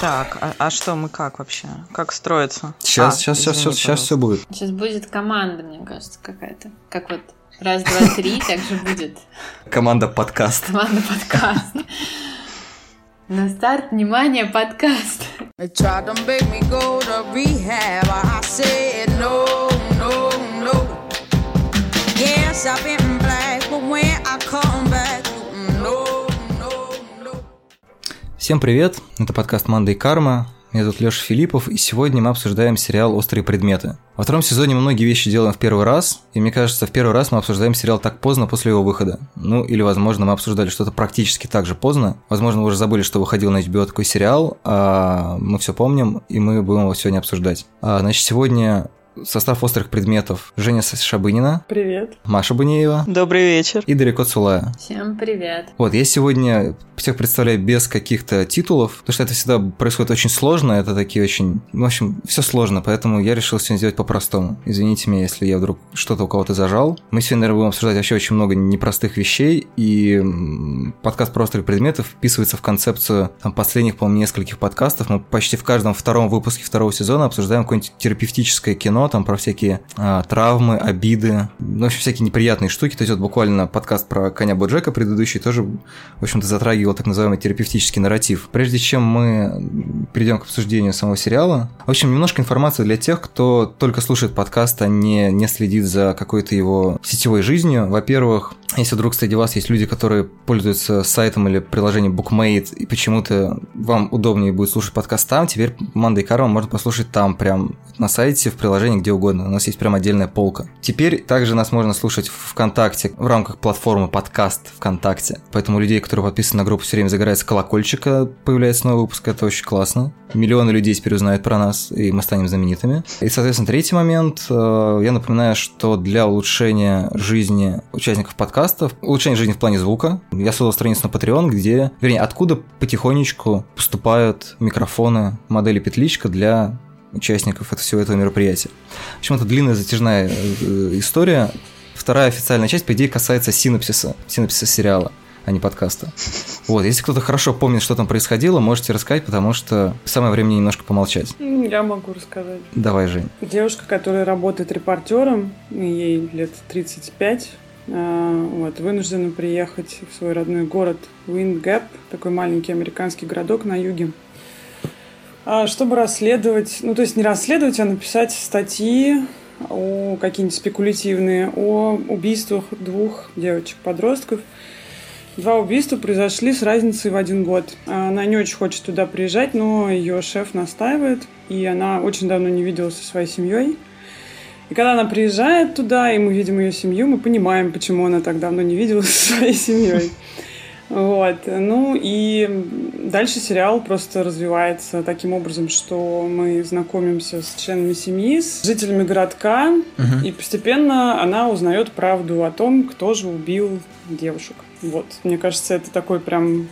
Так, а, а что мы как вообще? Как строится? Сейчас, А, сейчас, сейчас, извини, сейчас, сейчас все будет. Сейчас будет команда, мне кажется, какая-то. Как вот раз, два, три, так же будет Команда подкаст. команда подкаст. На старт, внимание, подкаст. Yes, I've been black, but when I come Всем привет, это подкаст «Манда и карма». Меня зовут Леша Филиппов, и сегодня мы обсуждаем сериал «Острые предметы». Во втором сезоне многие вещи делаем в первый раз, и мне кажется, в первый раз мы обсуждаем сериал так поздно после его выхода. Ну, или, возможно, мы обсуждали что-то практически так же поздно. Возможно, вы уже забыли, что выходил на HBO такой сериал, а мы все помним, и мы будем его сегодня обсуждать. А, значит, сегодня состав острых предметов Женя Шабынина, Привет. Маша Бунеева Добрый вечер. и Дарико Цулая. Всем привет. Вот, я сегодня всех представляю без каких-то титулов, потому что это всегда происходит очень сложно, это такие очень... В общем, все сложно, поэтому я решил сегодня сделать по-простому. Извините меня, если я вдруг что-то у кого-то зажал. Мы сегодня, наверное, будем обсуждать вообще очень много непростых вещей, и подкаст про острых предметов вписывается в концепцию там, последних, по-моему, нескольких подкастов. Мы почти в каждом втором выпуске второго сезона обсуждаем какое-нибудь терапевтическое кино, там про всякие а, травмы, обиды, ну, в общем, всякие неприятные штуки. То есть вот буквально подкаст про коня Боджека предыдущий тоже, в общем-то, затрагивал так называемый терапевтический нарратив. Прежде чем мы перейдем к обсуждению самого сериала, в общем, немножко информации для тех, кто только слушает подкаст, а не, не следит за какой-то его сетевой жизнью. Во-первых, если вдруг среди вас есть люди, которые пользуются сайтом или приложением Bookmate, и почему-то вам удобнее будет слушать подкаст там, теперь Манда и Карма можно послушать там, прям на сайте, в приложении, где угодно. У нас есть прям отдельная полка. Теперь также нас можно слушать в ВКонтакте в рамках платформы подкаст ВКонтакте. Поэтому людей, которые подписаны на группу, все время загорается колокольчик, когда появляется новый выпуск. Это очень классно. Миллионы людей теперь узнают про нас, и мы станем знаменитыми. И, соответственно, третий момент. э, Я напоминаю, что для улучшения жизни участников подкастов, улучшения жизни в плане звука, я создал страницу на Patreon, где, вернее, откуда потихонечку поступают микрофоны модели петличка для участников этого всего этого мероприятия. В общем, это длинная затяжная э, история. Вторая официальная часть, по идее, касается синопсиса, синопсиса сериала, а не подкаста. Вот, если кто-то хорошо помнит, что там происходило, можете рассказать, потому что самое время немножко помолчать. М, Я могу рассказать. Давай, Жень. Девушка, которая работает репортером, ей лет 35, а, вот, вынуждена приехать в свой родной город Уинд-Гэп, такой маленький американский городок на юге, чтобы расследовать, ну то есть не расследовать, а написать статьи о какие-нибудь спекулятивные о убийствах двух девочек-подростков. Два убийства произошли с разницей в один год. Она не очень хочет туда приезжать, но ее шеф настаивает, и она очень давно не виделась со своей семьей. И когда она приезжает туда, и мы видим ее семью, мы понимаем, почему она так давно не виделась со своей семьей. Вот. Ну и дальше сериал просто развивается таким образом, что мы знакомимся с членами семьи, с жителями городка, и постепенно она узнает правду о том, кто же убил девушек. Вот. Мне кажется, это такой прям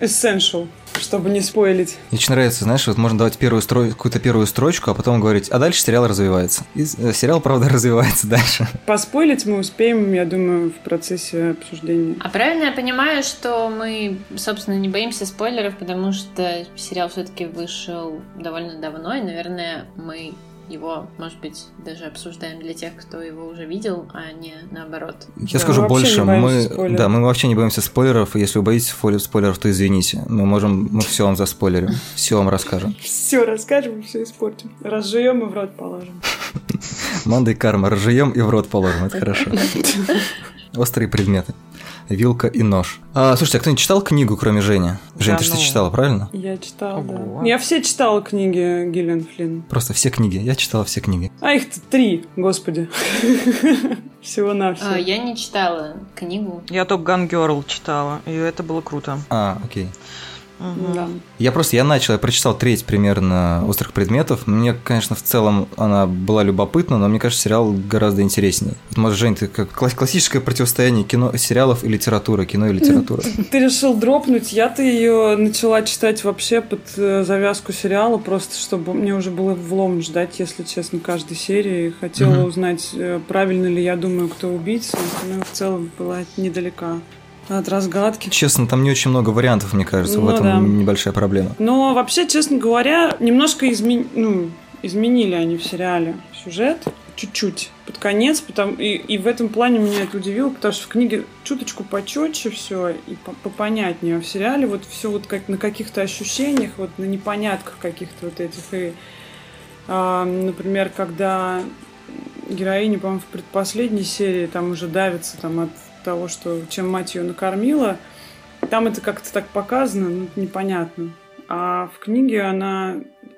essential, чтобы не спойлить. Мне очень нравится, знаешь, вот можно давать первую стро... какую-то первую строчку, а потом говорить, а дальше сериал развивается. И э, сериал, правда, развивается дальше. Поспойлить мы успеем, я думаю, в процессе обсуждения. А правильно я понимаю, что мы, собственно, не боимся спойлеров, потому что сериал все-таки вышел довольно давно, и, наверное, мы его, может быть, даже обсуждаем для тех, кто его уже видел, а не наоборот. Я Да, скажу больше, мы, спойлеров. да, мы вообще не боимся спойлеров, и если вы боитесь спойлеров, то извините. Мы можем, мы все вам заспойлерим, все вам расскажем. Все расскажем, все испортим. Разжуем и в рот положим. Манда и карма, разжуем и в рот положим, это хорошо. Острые предметы. Вилка и нож. А, слушайте, а кто-нибудь читал книгу, кроме Жени? Жень, Да ты что ну. читала, правильно? Я читала, да. Ого. Я все читала книги Гиллиан Флинн. Просто все книги. Я читала все книги. А их три, господи. Всего на А, все. я не читала книгу. Я Топ Ган Герл читала, и это было круто. А, окей. Да. Я просто, я начал, я прочитал треть примерно «Острых предметов». Мне, конечно, в целом она была любопытна, но мне кажется, сериал гораздо интереснее. Вот, может, Жень, ты как класс- классическое противостояние кино, сериалов и литературы, кино и литература. Ты решил дропнуть, я-то ее начала читать вообще под э, завязку сериала, просто чтобы мне уже было влом ждать, если честно, каждой серии. Хотела узнать, э, правильно ли я думаю, кто убийца, но в целом была недалека. От разгадки. Честно, там не очень много вариантов, мне кажется, Ну в этом да. небольшая проблема. Но вообще, честно говоря, немножко изме- ну, изменили они в сериале сюжет. Чуть-чуть. Под конец. Потому... И, и в этом плане меня это удивило, потому что в книге чуточку почетче все и по- попонятнее. А в сериале вот все вот как на каких-то ощущениях, вот на непонятках каких-то вот этих. И, а, например, когда героиня, по-моему, в предпоследней серии там уже давится там от того, что чем мать ее накормила, там это как-то так показано, ну, непонятно. А в книге она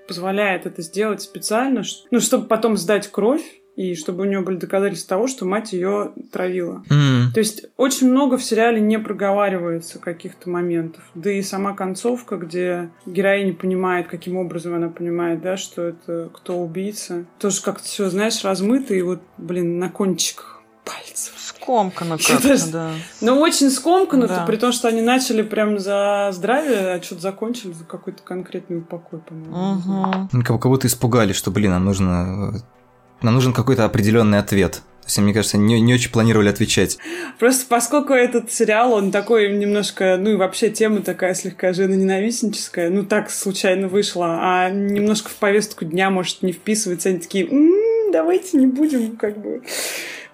позволяет это сделать специально, ну, чтобы потом сдать кровь, и чтобы у нее были доказательства того, что мать ее травила. М, То есть очень много в сериале не проговаривается каких-то моментов. Да и сама концовка, где героиня понимает, каким образом она понимает, да, что это кто убийца. Тоже как-то все, знаешь, размыто и вот, блин, на кончиках пальцев. Скомкано как-то, да. Но очень скомкано, Да. при том, что они начали прям за здравие, а что-то закончили за какой-то конкретный покой, по-моему. Мгм. Ну, Как, будто испугались, что, блин, нам нужно... э, Нам нужен какой-то определенный ответ. То есть, мне кажется, не, не очень планировали отвечать. Просто поскольку этот сериал, он такой немножко, ну и вообще тема такая слегка женоненавистническая, ну так случайно вышла, а немножко в повестку дня, может, не вписывается, они такие, «М, давайте не будем как бы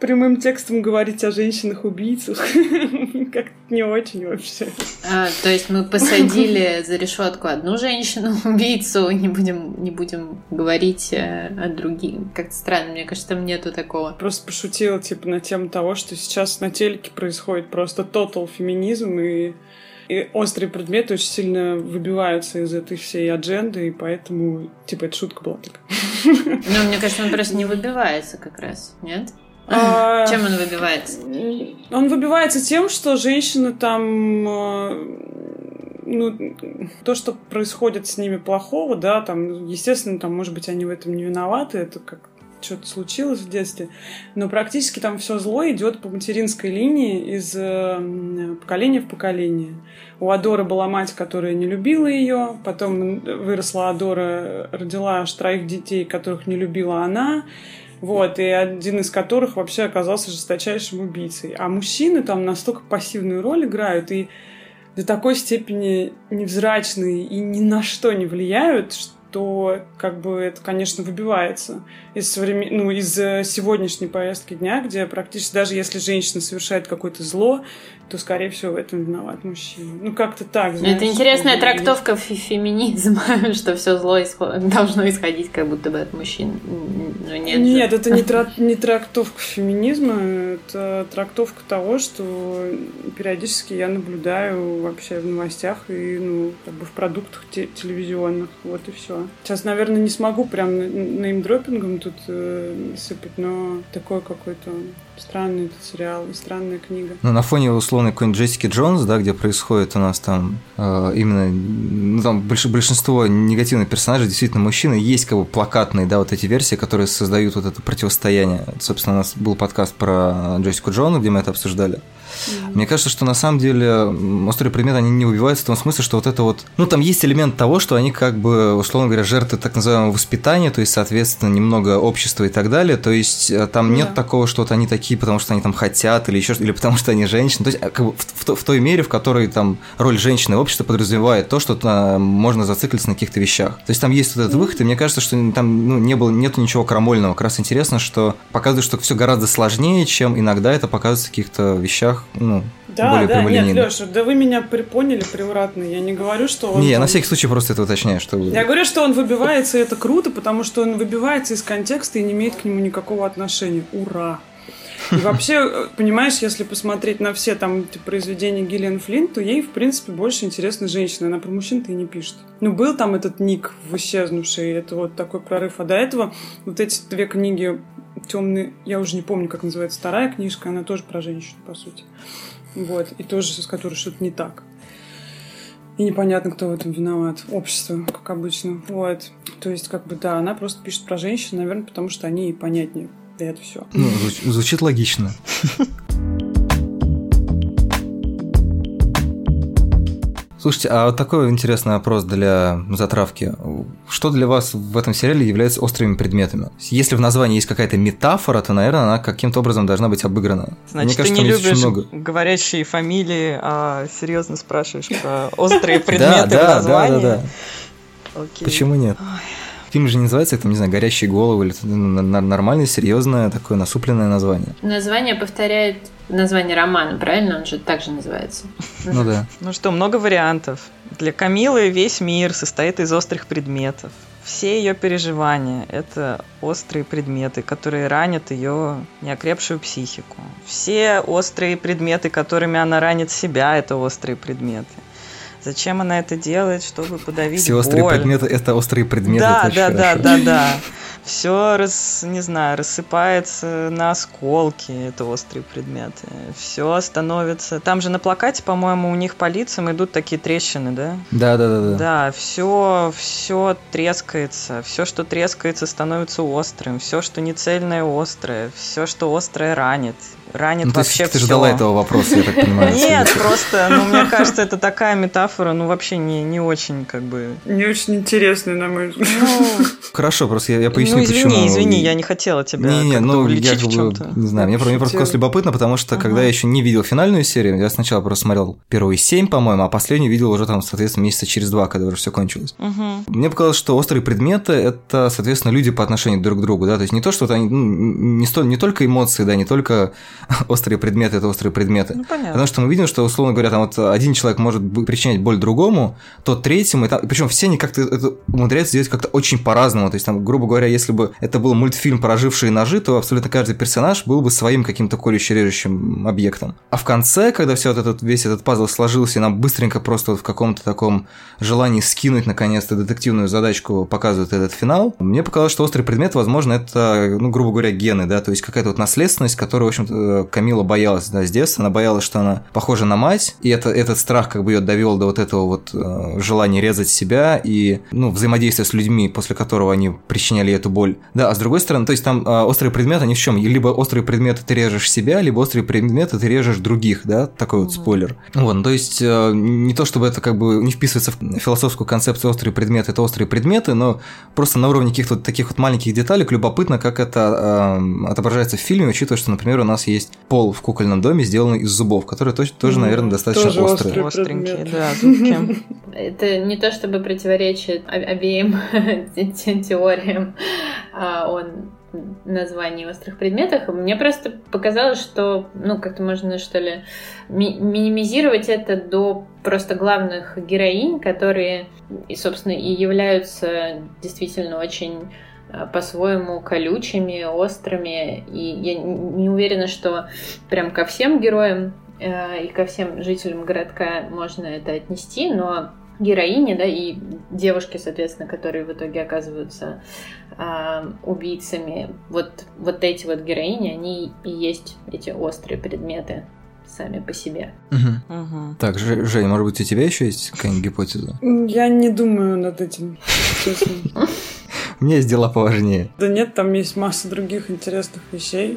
прямым текстом говорить о женщинах-убийцах. Как-то не очень вообще. А, то есть мы посадили за решетку одну женщину, убийцу, не будем, не будем говорить э, о других. Как-то странно, мне кажется, там нету такого. Просто пошутила, типа, на тему того, что сейчас на телеке происходит просто тотал феминизм, и, и острые предметы очень сильно выбиваются из этой всей адженды, и поэтому, типа, это шутка была только. Ну, мне кажется, он просто не выбивается как раз, нет? А, Чем он выбивается? Он выбивается тем, что женщины там... э, Ну, то, что происходит с ними плохого, да, там, естественно, там, может быть, они в этом не виноваты, это как что-то случилось в детстве, но практически там все зло идет по материнской линии из э, м, поколения в поколение. У Адоры была мать, которая не любила ее, потом выросла Адора, родила аж троих детей, которых не любила она, вот, и один из которых вообще оказался жесточайшим убийцей. А мужчины там настолько пассивную роль играют и до такой степени невзрачные и ни на что не влияют, что как бы это, конечно, выбивается из, современ... ну, из э, сегодняшней повестки дня, где практически даже если женщина совершает какое-то зло, то, скорее всего, в этом виноват мужчина. Ну, как-то так, знаешь. Это интересная трактовка фе- феминизма, что все зло исход- должно исходить как будто бы от мужчин. Ну, нет, Нет, же. это не, тра- не трактовка феминизма, это трактовка того, что периодически я наблюдаю вообще в новостях и ну, как бы в продуктах те- телевизионных. Вот и все. Сейчас, наверное, не смогу прям неймдропингом тут э, сыпать, но такой какой-то странный этот сериал и странная книга. Ну, на фоне условной какой-нибудь Джессики Джонс, да, где происходит у нас там э, именно, ну, там больш- большинство негативных персонажей действительно мужчины, есть как бы плакатные, да, вот эти версии, которые создают вот это противостояние. Собственно, у нас был подкаст про Джессику Джонс, где мы это обсуждали. Мне кажется, что на самом деле острые предметы, они не убиваются в том смысле, что вот это вот... Ну, там есть элемент того, что они как бы, условно говоря, жертвы так называемого воспитания, то есть, соответственно, немного общества и так далее. То есть, э, там Ну нет такого, что вот они такие, потому что они там хотят, или еще что или потому что они женщины. То есть, э, как бы в, в в той мере, в которой там роль женщины в обществе подразумевает то, что там можно зациклиться на каких-то вещах. То есть, там есть вот этот выход, и мне кажется, что там ну, не было, нету ничего крамольного. Как раз интересно, что показывает, что все гораздо сложнее, чем иногда это показывается в каких-то вещах, ну, Да, более да, нет. Леша, да вы меня припоняли превратно. Я не говорю, что он... Не, я на всякий случай просто это уточняю, что... Я говорю, что он выбивается, и это круто, потому что он выбивается из контекста и не имеет к нему никакого отношения. Ура! И вообще, э, понимаешь, если посмотреть на все там произведения Гиллиан Флинн, то ей, в принципе, больше интересна женщина. Она про мужчин-то и не пишет. Ну, был там этот ник в исчезнувший, это вот такой прорыв. А до этого вот эти две книги темные, я уже не помню, как называется вторая книжка, она тоже про женщину, по сути. Вот, и тоже с которой что-то не так. И непонятно, кто в этом виноват. Общество, как обычно. Вот. То есть, как бы, да, она просто пишет про женщин, наверное, потому что они ей понятнее. И это все. Ну, звуч- звучит логично. Слушайте, а вот такой интересный вопрос для затравки. Что для вас в этом сериале является острыми предметами? Если в названии есть какая-то метафора, то, наверное, она каким-то образом должна быть обыграна. Значит, Мне кажется, ты не любишь много. говорящие фамилии, а серьезно спрашиваешь про острые Да, предметы в да, да, названии? да, да. Окей. Почему нет? Фильм же не называется, это, не знаю, «Горящие головы» или ну, нормальное, серьезное, такое насупленное название. Название повторяет название романа, правильно? Он же так же называется. Ну да. Ну что, много вариантов. Для Камилы весь мир состоит из острых предметов. Все ее переживания – это острые предметы, которые ранят ее неокрепшую психику. Все острые предметы, которыми она ранит себя, это острые предметы. Зачем она это делает, чтобы подавить Все острые боль? предметы – это острые предметы. Да, да, да, да, да. Все, рас, не знаю, рассыпается на осколки, это острые предметы. Все становится... Там же на плакате, по-моему, у них по лицам идут такие трещины, да? Да, да, да, да. Да, все, все трескается. Все, что трескается, становится острым. Все, что не цельное, острое. Все, что острое, ранит. Ранит Ну, вообще ты все. ждала этого вопроса, я так понимаю. Нет, просто, ну, мне кажется, это такая метафора, ну, вообще не, не очень, как бы... Не очень интересно, на мой взгляд. Ну, Хорошо, просто я, я поясню, ну, извини, почему. извини, я не хотела тебя Не, не, ну я как в бы, чем-то. не знаю, мне, мне просто любопытно, потому что Ага. когда я еще не видел финальную серию, я сначала просто смотрел первые семь, по-моему, а последнюю видел уже там, соответственно, месяца через два, когда уже все кончилось. Мгм. Мне показалось, что острые предметы – это, соответственно, люди по отношению друг к другу, да, то есть не то, что это они, ну, не, сто- не только эмоции, да, не только острые предметы – это острые предметы, Ну, понятно. Потому что мы видим, что, условно говоря, там вот один человек может причинять боль другому, то третьему, и там, причем все они как-то это умудряются делать как-то очень по-разному. То есть, там, грубо говоря, если бы это был мультфильм «Прожившие ножи», то абсолютно каждый персонаж был бы своим каким-то колюще-режущим объектом. А в конце, когда все вот этот, весь этот пазл сложился, и нам быстренько просто вот в каком-то таком желании скинуть, наконец-то, детективную задачку показывают этот финал, мне показалось, что острый предмет, возможно, это, ну, грубо говоря, гены, да, то есть какая-то вот наследственность, которую, в общем-то, Камила боялась, да, с детства, она боялась, что она похожа на мать, и это, этот страх как бы ее довел до вот этого вот э, желания резать себя и, ну, взаимодействия с людьми, после которого они причиняли эту боль. Да, а с другой стороны, то есть там э, острые предметы, они в чем? Либо острые предметы ты режешь себя, либо острые предметы ты режешь других, да, такой вот спойлер. Вот, ну, то есть э, не то, чтобы это как бы не вписывается в философскую концепцию острые предметы, это острые предметы, но просто на уровне каких-то вот таких вот маленьких деталек любопытно, как это э, отображается в фильме, учитывая, что, например, у нас есть пол в кукольном доме, сделанный из зубов, которые тоже, тоже наверное, достаточно тоже острые. острый. Остренькие, да, зубки. Это не то чтобы противоречит обеим те- те- теориям а, о названии острых предметах. Мне просто показалось, что, ну, как-то можно, что ли, ми- минимизировать это до просто главных героинь, которые, и, собственно, и являются действительно очень а, по-своему колючими, острыми. И я не уверена, что прям ко всем героям э, и ко всем жителям городка можно это отнести, но героини, да, и девушки, соответственно, которые в итоге оказываются а, убийцами, вот, вот эти вот героини, они и есть эти острые предметы сами по себе. Мгм. Мгм. Так, Ж- Жень, может быть, у тебя еще есть какая-нибудь гипотеза? Я не думаю над этим, честно. У меня есть дела поважнее. Да нет, там есть масса других интересных вещей.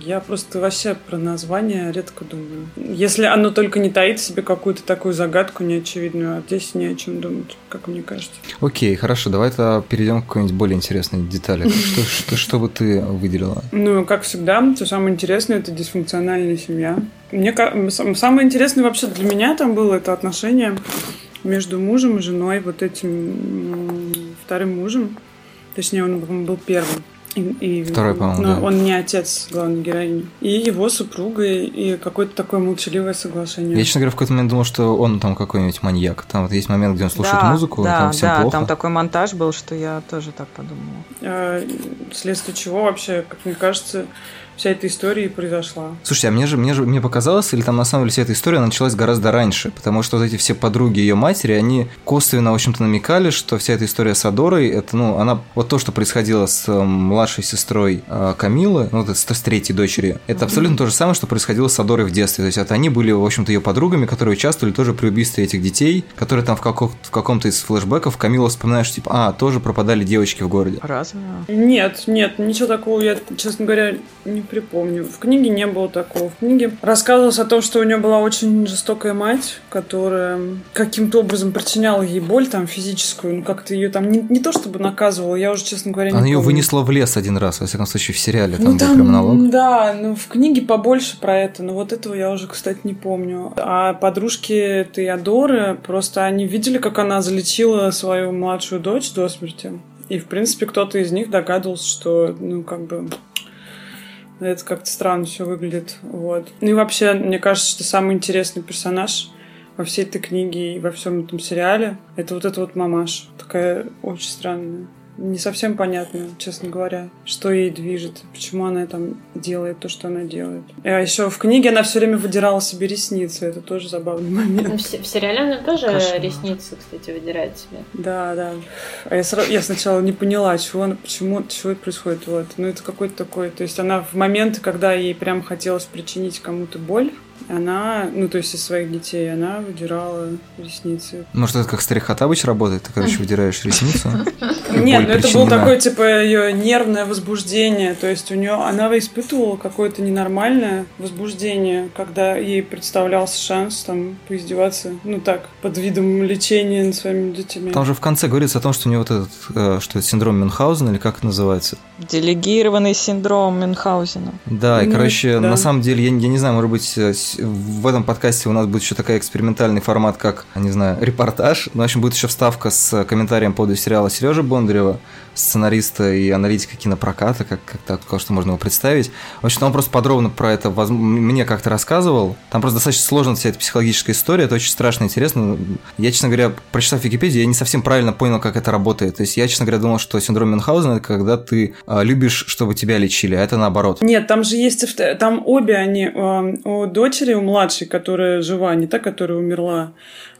Я просто вообще про название редко думаю. Если оно только не таит в себе какую-то такую загадку неочевидную, а здесь не о чем думать, как мне кажется. Окей, хорошо, давай тогда перейдем к какой-нибудь более интересной детали. Что, что, что бы ты выделила? Ну, как всегда, все самое интересное — это дисфункциональная семья. Мне самое интересное вообще для меня там было это отношение между мужем и женой, вот этим вторым мужем. Точнее, он, по-моему, был первым. И, и- Второй, по-моему, но да. Он не отец главной героини. И его супругой, и какое-то такое молчаливое соглашение. Я, честно говоря, в какой-то момент думал, что он там какой-нибудь маньяк. Там вот есть момент, где он слушает Да, музыку, да, там всем да, плохо. там такой монтаж был, что я тоже так подумала. А, вследствие чего вообще, как мне кажется, вся эта история и произошла. Слушайте, а мне же, мне же мне показалось, или там на самом деле вся эта история началась гораздо раньше, потому что вот эти все подруги ее матери, они косвенно, в общем-то, намекали, что вся эта история с Адорой, это, ну, она, вот то, что происходило с э, младшей сестрой э, Камилы, ну, вот с, с третьей дочерью, это абсолютно то же самое, что происходило с Адорой в детстве, то есть это они были, в общем-то, ее подругами, которые участвовали тоже при убийстве этих детей, которые там в, каком- в каком-то из флешбеков Камила вспоминает, что типа, а, тоже пропадали девочки в городе. Разве? Нет, нет, ничего такого я, честно говоря, не припомню. В книге не было такого. В книге рассказывалось о том, что у нее была очень жестокая мать, которая каким-то образом причиняла ей боль там физическую, ну как-то ее там не, не то чтобы наказывала, я уже, честно говоря, не Она ее помню. вынесла в лес один раз, во всяком случае, в сериале. Там Ну был прям монолог. да, ну в книге побольше про это, но вот этого я уже, кстати, не помню. А подружки этой Адоры, просто они видели, как она залечила свою младшую дочь до смерти. И, в принципе, кто-то из них догадывался, что, ну, как бы, это как-то странно все выглядит. Вот. Ну и вообще, мне кажется, что самый интересный персонаж во всей этой книге и во всем этом сериале это вот эта вот мамаш. Такая очень странная. Не совсем понятно, честно говоря, что ей движет, почему она там делает то, что она делает. А еще в книге она все время выдирала себе ресницы. Это тоже забавный Ну, момент. В се- в сериале она тоже Кошмар. ресницы, кстати, выдирает себе. Да, да. А я, сра- я сначала не поняла, чего она, почему, чего это происходит. Вот. Ну, это какой-то такой... То есть она в моменты, когда ей прям хотелось причинить кому-то боль, она, ну, то есть из своих детей, она выдирала ресницы. Может, это как Старик Хатабыч работает? Ты, короче, выдираешь ресницу. Нет, ну это было такое, типа, ее нервное возбуждение. То есть у нее она испытывала какое-то ненормальное возбуждение, когда ей представлялся шанс там поиздеваться, ну так, под видом лечения над своими детьми. Там же в конце говорится о том, что у него вот этот, э, что это синдром Мюнхгаузена, или как это называется? Делегированный синдром Мюнхгаузена. Да, и, короче, на самом деле, я, я не знаю, может быть, в этом подкасте у нас будет еще такой экспериментальный формат, как, не знаю, репортаж. Ну, в общем, будет еще вставка с комментарием по поводу сериала Сережи Бондарева, сценариста и аналитика кинопроката, как, как так что можно его представить. В общем, он просто подробно про это воз- мне как-то рассказывал. Там просто достаточно сложная вся эта психологическая история, это очень страшно интересно. Я, честно говоря, прочитав Википедию, я не совсем правильно понял, как это работает. То есть я, честно говоря, думал, что синдром Мюнхгаузена – это когда ты а, любишь, чтобы тебя лечили, а это наоборот. Нет, там же есть, там обе они, э, у дочери, у младшей, которая жива, не та, которая умерла.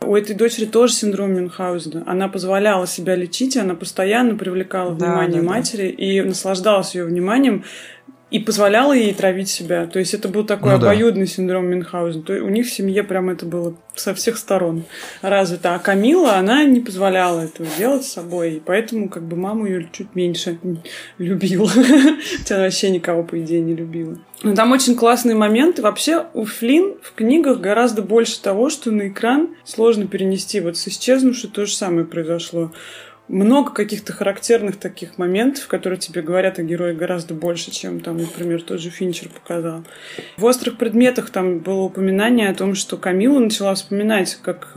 У этой дочери тоже синдром Мюнхгаузена. Она позволяла себя лечить, она постоянно привлекала Да, внимание да, да. матери и наслаждалась ее вниманием и позволяла ей травить себя. То есть это был такой Ну да. обоюдный синдром Мюнхгаузена. То есть у них в семье прям это было со всех сторон развито. А Камила, она не позволяла этого делать с собой, и поэтому как бы маму ее чуть меньше любила. Хотя она вообще никого, по идее, не любила. Но там очень классные моменты. Вообще у Флинн в книгах гораздо больше того, что на экран сложно перенести. Вот с исчезнувшей то же самое произошло. Много каких-то характерных таких моментов, которые тебе говорят о герое гораздо больше, чем там, например, тот же Финчер показал. В «Острых предметах» там было упоминание о том, что Камила начала вспоминать, как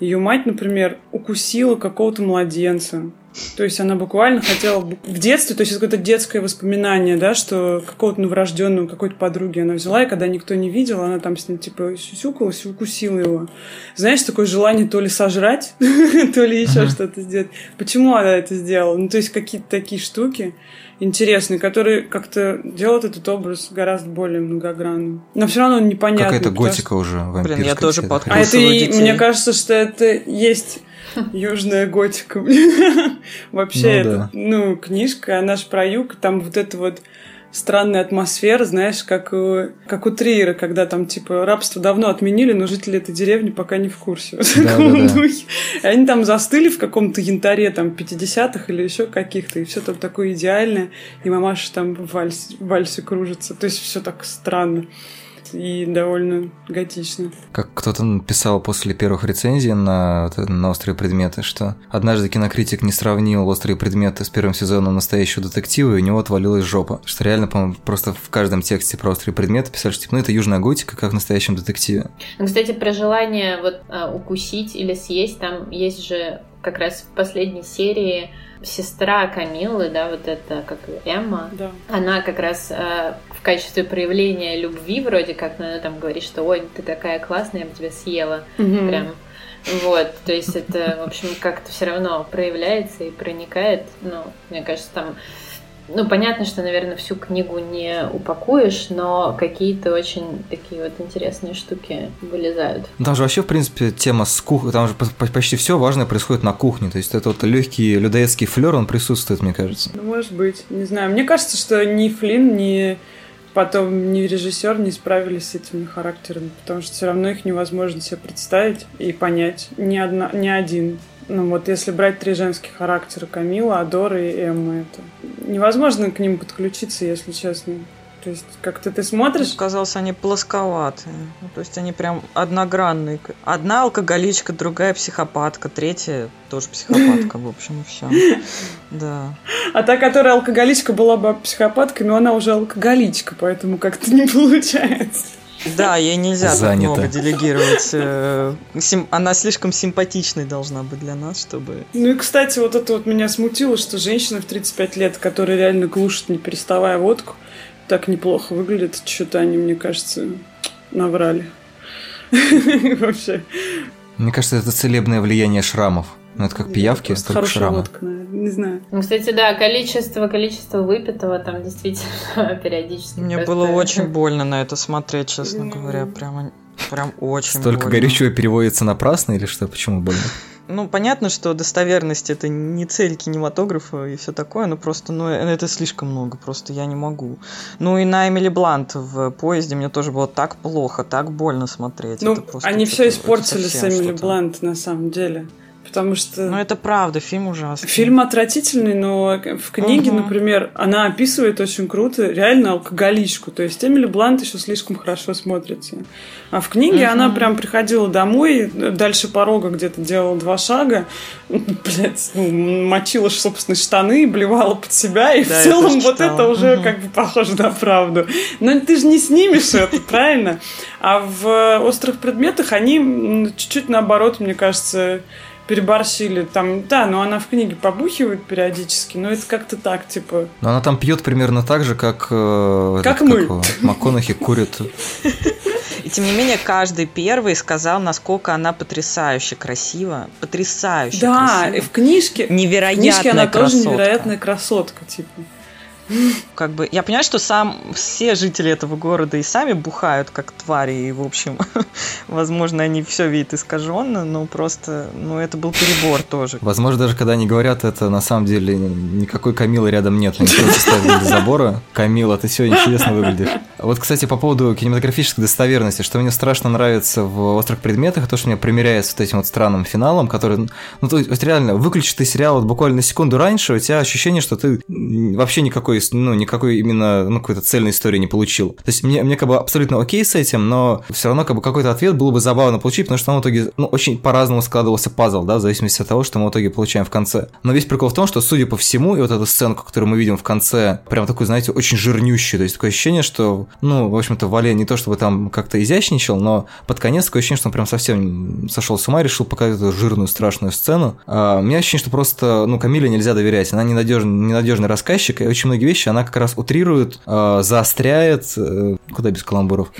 ее мать, например, укусила какого-то младенца. То есть она буквально хотела в детстве, то есть это какое-то детское воспоминание, да, что какого-то новорожденного, какой-то подруги она взяла, и когда никто не видел, она там с ним типа сюсюкалась и укусила его. Знаешь, такое желание то ли сожрать, то ли еще что-то сделать. Почему она это сделала? Ну, то есть какие-то такие штуки интересные, которые как-то делают этот образ гораздо более многогранным. Но все равно он непонятный. Какая-то готика уже вампирская. я тоже а это, и, мне кажется, что это есть южная готика. Вообще, Ну это, да. ну, книжка, она же про юг, там вот это вот странная атмосфера, знаешь, как у, как у Триера, когда там, типа, рабство давно отменили, но жители этой деревни пока не в курсе. Вот Да, да, да. И они там застыли в каком-то янтаре, там, 50-х или еще каких-то, и все там такое идеальное, и мамаша там в вальсе, в вальсе кружится. То есть все так странно и довольно готично. Как кто-то написал после первых рецензий на, на «Острые предметы», что однажды кинокритик не сравнил «Острые предметы» с первым сезоном настоящего детектива, и у него отвалилась жопа. Что реально, по-моему, просто в каждом тексте про «Острые предметы» писали, что типа, ну это южная готика, как в настоящем детективе. Ну, кстати, про желание вот а, укусить или съесть, там есть же как раз в последней серии сестра Камилы, да, вот это как Эмма, Да. она как раз э, в качестве проявления любви вроде как, ну, она там говорит, что ой, ты такая классная, я бы тебя съела. Мгм. Прям. Вот, то есть это, в общем, как-то все равно проявляется и проникает. Ну, мне кажется, там ну, понятно, что, наверное, всю книгу не упакуешь, но какие-то очень такие вот интересные штуки вылезают. Там же вообще, в принципе, тема с кухней, там же по- по- почти все важное происходит на кухне, то есть это вот легкий людоедский флер, он присутствует, мне кажется. Ну, может быть, не знаю. Мне кажется, что ни Флинн, ни потом ни режиссер не справились с этими характерами, потому что все равно их невозможно себе представить и понять. Ни, одна, ни один. Ну вот если брать три женских характера Камила, Адора и Эмма, это невозможно к ним подключиться, если честно. То есть как-то ты смотришь... Мне казалось, они плосковатые. Ну, то есть они прям одногранные. Одна алкоголичка, другая психопатка, третья тоже психопатка, в общем, и все. Да. А та, которая алкоголичка, была бы психопаткой, но она уже алкоголичка, поэтому как-то не получается. Да, ей нельзя так Занято. много делегировать. э, сим- Она слишком симпатичной должна быть для нас, чтобы... Ну и, кстати, вот это вот меня смутило, что женщина в 35 лет, которая реально глушит, не переставая водку, так неплохо выглядит. Что-то они, мне кажется, наврали. Вообще. Мне кажется, это целебное влияние шрамов. Ну, это как пиявки, Просто только Хорошая шрамы. водка, наверное. Не знаю. Ну, кстати, да, количество, количество выпитого там действительно периодически. Мне просто- было очень больно на это смотреть, честно говоря. Прямо, прям очень Столько больно. горючего переводится напрасно или что? Почему больно? Ну, понятно, что достоверность это не цель кинематографа и все такое, но просто, ну, это слишком много, просто я не могу. Ну и на Эмили Блант в поезде мне тоже было так плохо, так больно смотреть. Ну, они все испортили с Эмили. Блант, на самом деле. Потому что... Ну, это правда, фильм ужасный. Фильм отвратительный, но в книге, Мгм. например, она описывает очень круто реально алкоголичку. То есть Эмили Блант еще слишком хорошо смотрится. А в книге Мгм. она прям приходила домой, дальше порога где-то делала два шага, блядь, ну, мочила, собственно, штаны, блевала под себя, и Да, в целом вот это уже Мгм. как бы похоже на правду. Но ты же не снимешь это, правильно? А в «Острых предметах» они чуть-чуть наоборот, мне кажется, переборщили. Там, да, но она в книге побухивает периодически, но это как-то так, типа... Но она там пьет примерно так же, как... э, Как этот, мы. его, МакКонахи курит. И тем не менее, каждый первый сказал, насколько она потрясающе красива. Потрясающе Да, и красива. в книжке... В Невероятная книжке она тоже красотка. невероятная красотка, типа. Как бы, я понимаю, что сам все жители этого города и сами бухают как твари, и, в общем, возможно, они все видят искаженно, но просто, ну, это был перебор тоже. Возможно, даже когда они говорят это, на самом деле никакой Камилы рядом нет. Просто ставят возле забора. Камила, ты сегодня чудесно выглядишь. Вот, кстати, по поводу кинематографической достоверности, что мне страшно нравится в «Острых предметах», то, что меня примеряет с вот этим вот странным финалом, который, ну, то есть, реально, выключишь ты сериал вот буквально секунду раньше, у тебя ощущение, что ты вообще никакой, ну, никакой именно, ну, какой-то цельной истории не получил. То есть, мне, мне как бы абсолютно окей с этим, но все равно как бы какой-то ответ было бы забавно получить, потому что там в итоге, ну, очень по-разному складывался пазл, да, в зависимости от того, что мы в итоге получаем в конце. Но весь прикол в том, что, судя по всему, и вот эту сценку, которую мы видим в конце, прям такой, знаете, очень жирнющий, то есть такое ощущение, что, ну, в общем-то, Вале не то чтобы там как-то изящничал, но под конец такое ощущение, что он прям совсем сошел с ума, решил показать эту жирную, страшную сцену. А, у меня ощущение, что просто, ну, Камиле нельзя доверять, она ненадежный, ненадежный рассказчик, и очень многие вещи она как раз утрирует, а, заостряет, э, куда без каламбуров.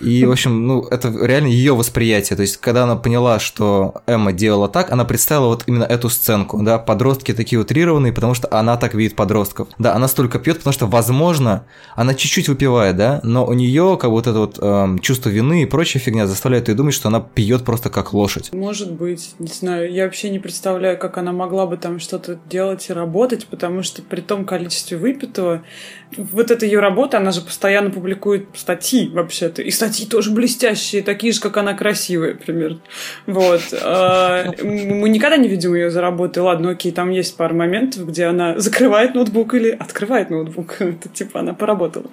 И, в общем, ну, это реально ее восприятие. То есть, когда она поняла, что Эмма делала так, она представила вот именно эту сценку, да, подростки такие утрированные, потому что она так видит подростков. Да, она столько пьет, потому что, возможно, она чуть-чуть выпивает, да, но у нее как вот это вот эм, чувство вины и прочая фигня заставляет ее думать, что она пьет просто как лошадь. Может быть, не знаю. Я вообще не представляю, как она могла бы там что-то делать и работать, потому что при том количестве выпитого, вот эта ее работа, она же постоянно публикует статьи вообще-то. И статьи тоже блестящие, такие же, как она красивая, примерно. Вот. А, Мы никогда не видим ее за работой. Ладно, окей, там есть пару моментов, где она закрывает ноутбук или открывает ноутбук. Это типа она поработала.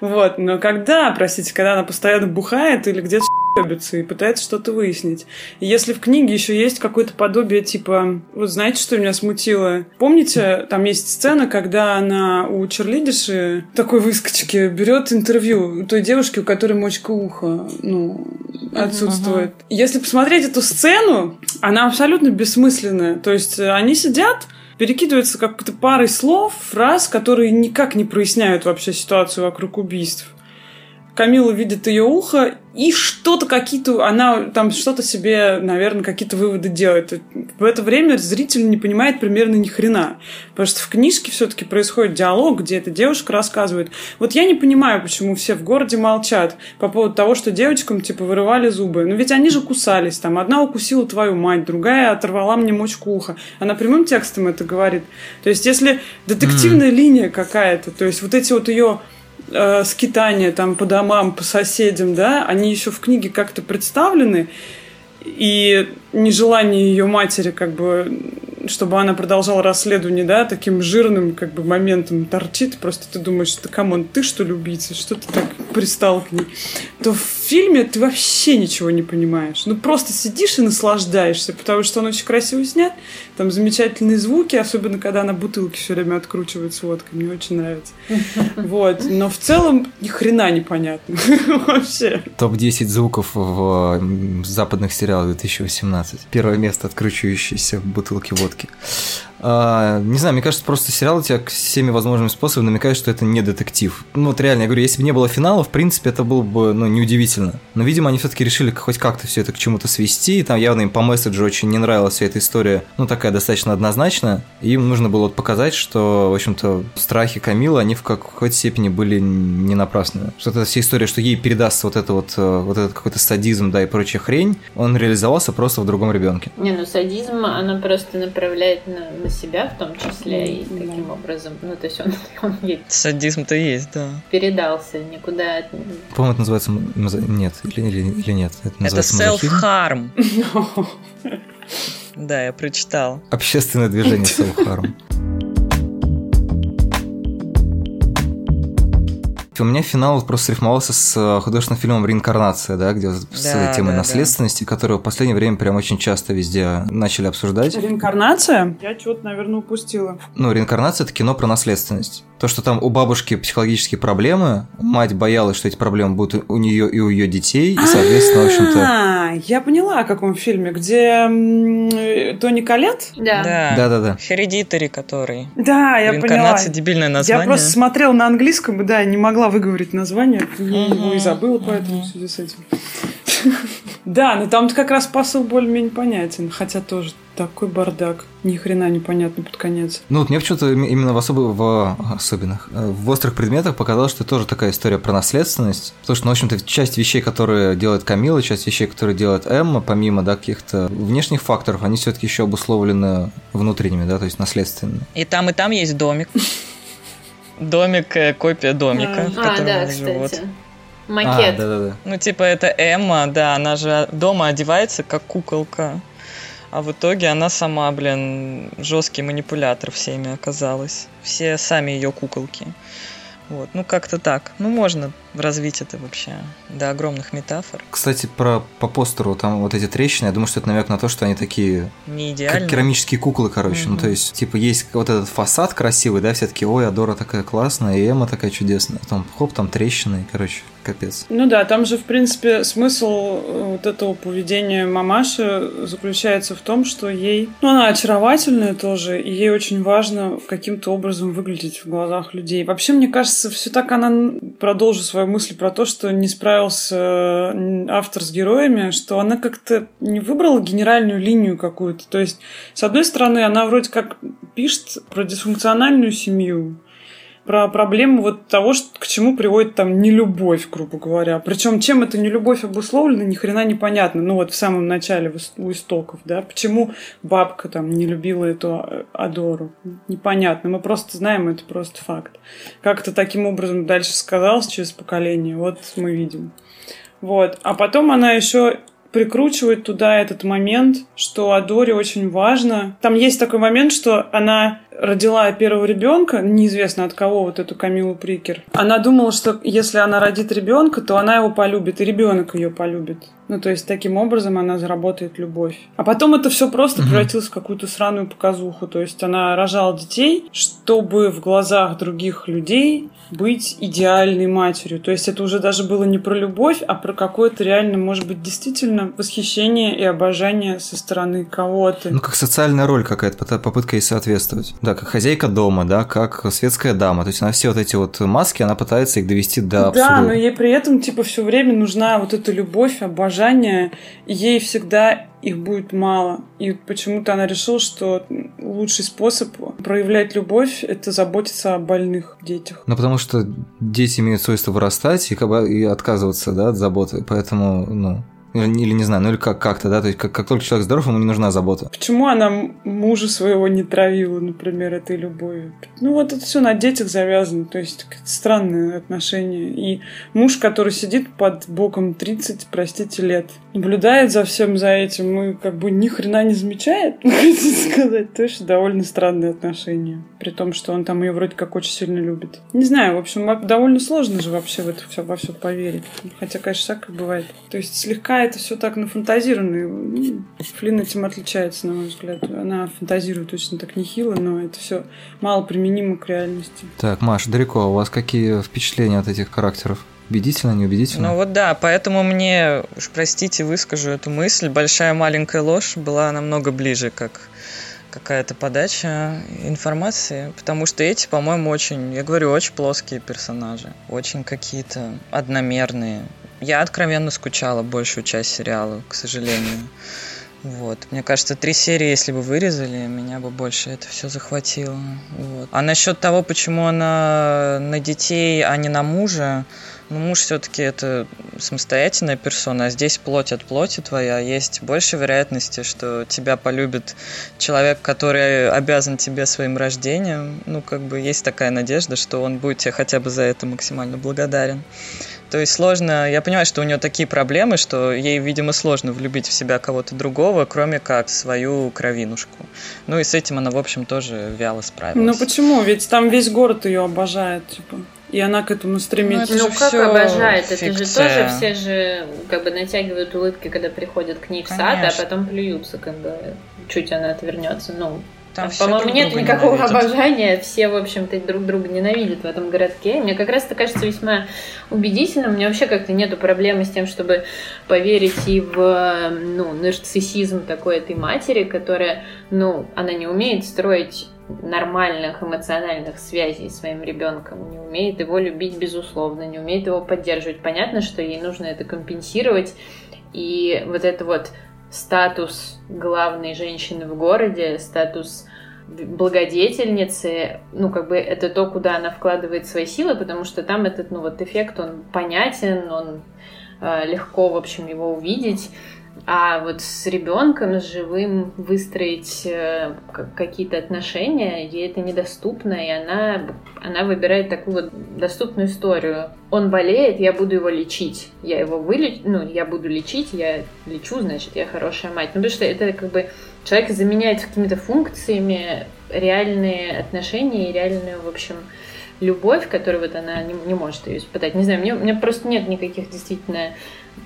Вот. Но когда, простите, когда она постоянно бухает или где-то ебется и пытается что-то выяснить. И если в книге еще есть какое-то подобие типа... Вот знаете, что меня смутило? Помните, там есть сцена, когда она у черлидерши такой выскочки берет интервью у той девушки, у которой мочка уха ну, отсутствует. Если посмотреть эту сцену, она абсолютно бессмысленная. То есть э, они сидят, перекидываются как-то парой слов, фраз, которые никак не проясняют вообще ситуацию вокруг убийств. Камила видит ее ухо, и что-то какие-то, она там что-то себе, наверное, какие-то выводы делает. В это время зритель не понимает примерно ни хрена. Потому что в книжке все-таки происходит диалог, где эта девушка рассказывает. Вот я не понимаю, почему все в городе молчат по поводу того, что девочкам, типа, вырывали зубы. Но ведь они же кусались там. Одна укусила твою мать, другая оторвала мне мочку уха. Она прямым текстом это говорит. То есть, если детективная линия какая-то, то есть вот эти вот ее э, скитания там по домам, по соседям, да, они еще в книге как-то представлены, и нежелание ее матери как бы чтобы она продолжала расследование, да, таким жирным как бы моментом торчит, просто ты думаешь, да come on, ты что убийца, что ты так пристал к ней, то в фильме ты вообще ничего не понимаешь. Ну, просто сидишь и наслаждаешься, потому что он очень красиво снят, там замечательные звуки, особенно когда она бутылки все время откручивает с водкой, мне очень нравится. Вот, но в целом ни хрена непонятно вообще. Топ-10 звуков в западных сериалах 2018. Первое место откручивающиеся бутылки водки. А, не знаю, мне кажется, просто сериал тебя всеми возможными способами намекает, что это не детектив. Ну вот реально, я говорю, если бы не было финала, в принципе, это было бы, ну, неудивительно. Но, видимо, они все-таки решили хоть как-то все это к чему-то свести, и там явно им по месседжу очень не нравилась вся эта история, ну, такая достаточно однозначная. И им нужно было показать, что, в общем-то, страхи Камилы, они в какой-то степени были не напрасны. Что это вся история, что ей передастся вот это вот, э, вот этот какой-то садизм, да, и прочая хрень, он реализовался просто в другом ребенке. Не, ну садизм, она просто направляет на, на себя в том числе, и таким образом, ну, то есть он, он ей Садизм-то есть, да. передался никуда. от- По-моему, это называется... Нет, или, или, или нет. Это Это self-harm. Да, я прочитал. Общественное движение self-harm. У меня финал просто срифмовался с э, художественным фильмом «Реинкарнация», да, где с Да, темой да, да. наследственности, которую в последнее время прям очень часто везде начали обсуждать. Реинкарнация? Я чего-то, наверное, упустила. Ну, реинкарнация это кино про наследственность. То, что там у бабушки психологические проблемы, мать боялась, что эти проблемы будут у нее и у ее детей, и, соответственно, в общем-то. А, я поняла, о каком фильме, где Тони Колет? Да. Да. Да-да-да. Hereditary, который. Да, я поняла. Реинкарнация дебильное название. Я просто смотрела на английском, и да, не могла выговорить название, я его и Мгм. забыла, поэтому в связи с этим. Да, но там как раз посыл более-менее понятен, хотя тоже такой бардак, ни хрена непонятно под конец. Ну, вот мне почему-то им- именно в, особо, в особенных, э, в острых предметах показалось, что это тоже такая история про наследственность. Потому что, ну, в общем-то, часть вещей, которые делает Камила, часть вещей, которые делает Эмма, помимо, да, каких-то внешних факторов, они все-таки еще обусловлены внутренними, да, то есть наследственными. И там, и там есть домик. Домик, э, копия домика, в А, котором да, они живут. кстати. А, Макет. да-да-да. Ну, типа, это Эмма, да, она же дома одевается как куколка. А в итоге она сама, блин, жесткий манипулятор всеми оказалась. Все сами ее куколки. Вот, ну как-то так. Ну, можно развить это вообще до огромных метафор. Кстати, про по постеру там вот эти трещины, я думаю, что это намек на то, что они такие Не как керамические куклы, короче. Ну, Мгм. то есть, типа, есть вот этот фасад красивый, да, все таки ой, Адора такая классная, и Эмма такая чудесная. Потом, хоп, там трещины, и, короче, капец. Ну да, там же, в принципе, смысл э, вот этого поведения мамаши заключается в том, что ей... Ну, она очаровательная тоже, и ей очень важно каким-то образом выглядеть в глазах людей. Вообще, мне кажется, все так она... Продолжу свою мысль про то, что не справился автор с героями, что она как-то не выбрала генеральную линию какую-то. То есть, с одной стороны, она вроде как пишет про дисфункциональную семью, про проблему вот того, что, к чему приводит там нелюбовь, грубо говоря. Причем чем эта нелюбовь обусловлена, ни хрена непонятно. Ну вот в самом начале, у истоков, да. Почему бабка там не любила эту а- Адору? Непонятно. Мы просто знаем, это просто факт. Как это таким образом дальше сказалось через поколение, вот мы видим. Вот. А потом она еще прикручивает туда этот момент, что Адоре очень важно. Там есть такой момент, что она родила первого ребенка, неизвестно от кого, вот эту Камилу Прикер. Она думала, что если она родит ребенка, то она его полюбит, и ребенок ее полюбит. Ну, то есть, таким образом она заработает любовь. А потом это все просто Мгм. превратилось в какую-то сраную показуху. То есть, она рожала детей, чтобы в глазах других людей быть идеальной матерью. То есть, это уже даже было не про любовь, а про какое-то реально, может быть, действительно восхищение и обожание со стороны кого-то. Ну, как социальная роль какая-то, попытка ей соответствовать. Да, как хозяйка дома, да, как светская дама. То есть она все вот эти вот маски, она пытается их довести до Да, абсурда. но ей при этом, типа, все время нужна вот эта любовь, обожание, и ей всегда их будет мало. И почему-то она решила, что лучший способ проявлять любовь — это заботиться о больных детях. Ну, потому что дети имеют свойство вырастать и, и отказываться, да, от заботы. Поэтому, ну, Или, или не знаю, ну или как- как-то, да, то есть как, как только человек здоров, ему не нужна забота. Почему она мужа своего не травила, например, этой любовью? Ну вот это все на детях завязано, то есть странные отношения. И муж, который сидит под боком 30, простите, лет, наблюдает за всем за этим и как бы ни хрена не замечает, хотите сказать. Тоже довольно странные отношения. При том, что он там ее вроде как очень сильно любит. Не знаю, в общем, во- довольно сложно же вообще в это все, во все поверить. Хотя, конечно, всякое бывает. То есть слегка это все так нафантазировано. Ну, Флин этим отличается, на мой взгляд. Она фантазирует очень так нехило, но это все мало применимо к реальности. Так, Маш, далеко, у вас какие впечатления от этих характеров? Убедительно, неубедительно? Ну вот да, поэтому мне, уж простите, выскажу эту мысль, большая маленькая ложь была намного ближе, как какая-то подача информации, потому что эти, по-моему, очень, я говорю, очень плоские персонажи, очень какие-то одномерные. Я откровенно скучала большую часть сериала, к сожалению. Вот. Мне кажется, три серии, если бы вырезали, меня бы больше это все захватило. Вот. А насчет того, почему она на детей, а не на мужа, ну, муж все-таки это самостоятельная персона, а здесь плоть от плоти твоя. Есть больше вероятности, что тебя полюбит человек, который обязан тебе своим рождением. Ну, как бы есть такая надежда, что он будет тебе хотя бы за это максимально благодарен. То есть сложно, я понимаю, что у нее такие проблемы, что ей, видимо, сложно влюбить в себя кого-то другого, кроме как свою кровинушку. Ну и с этим она, в общем, тоже вяло справилась. Ну почему? Ведь там весь город ее обожает, типа. И она к этому стремится. Это Ну как обожает, это же фикция. тоже все же как бы натягивают улыбки, когда приходят к ней в сад, а Конечно. потом плюются, как бы чуть она отвернется. Ну, Там все по-моему, друг нет никакого ненавидят. обожания, все, в общем-то, друг друга ненавидят в этом городке. Мне как раз это кажется весьма убедительным. У меня вообще как-то нету проблемы с тем, чтобы поверить и в ну, нарциссизм такой этой матери, которая, ну, она не умеет строить нормальных эмоциональных связей с своим ребенком, не умеет его любить безусловно, не умеет его поддерживать. Понятно, что ей нужно это компенсировать, и вот это вот статус главной женщины в городе, статус благодетельницы, ну, как бы это то, куда она вкладывает свои силы, потому что там этот, ну, вот эффект, он понятен, он э, легко, в общем, его увидеть. А вот с ребенком, с живым выстроить э, какие-то отношения, ей это недоступно, и она, она выбирает такую вот доступную историю. Он болеет, я буду его лечить. Я его вылечу, ну, я буду лечить, я лечу, значит, я хорошая мать. Ну, потому что это как бы человек заменяет какими-то функциями реальные отношения и реальную, в общем, любовь, которую вот она не, не может ее испытать. Не знаю, мне, у меня просто нет никаких действительно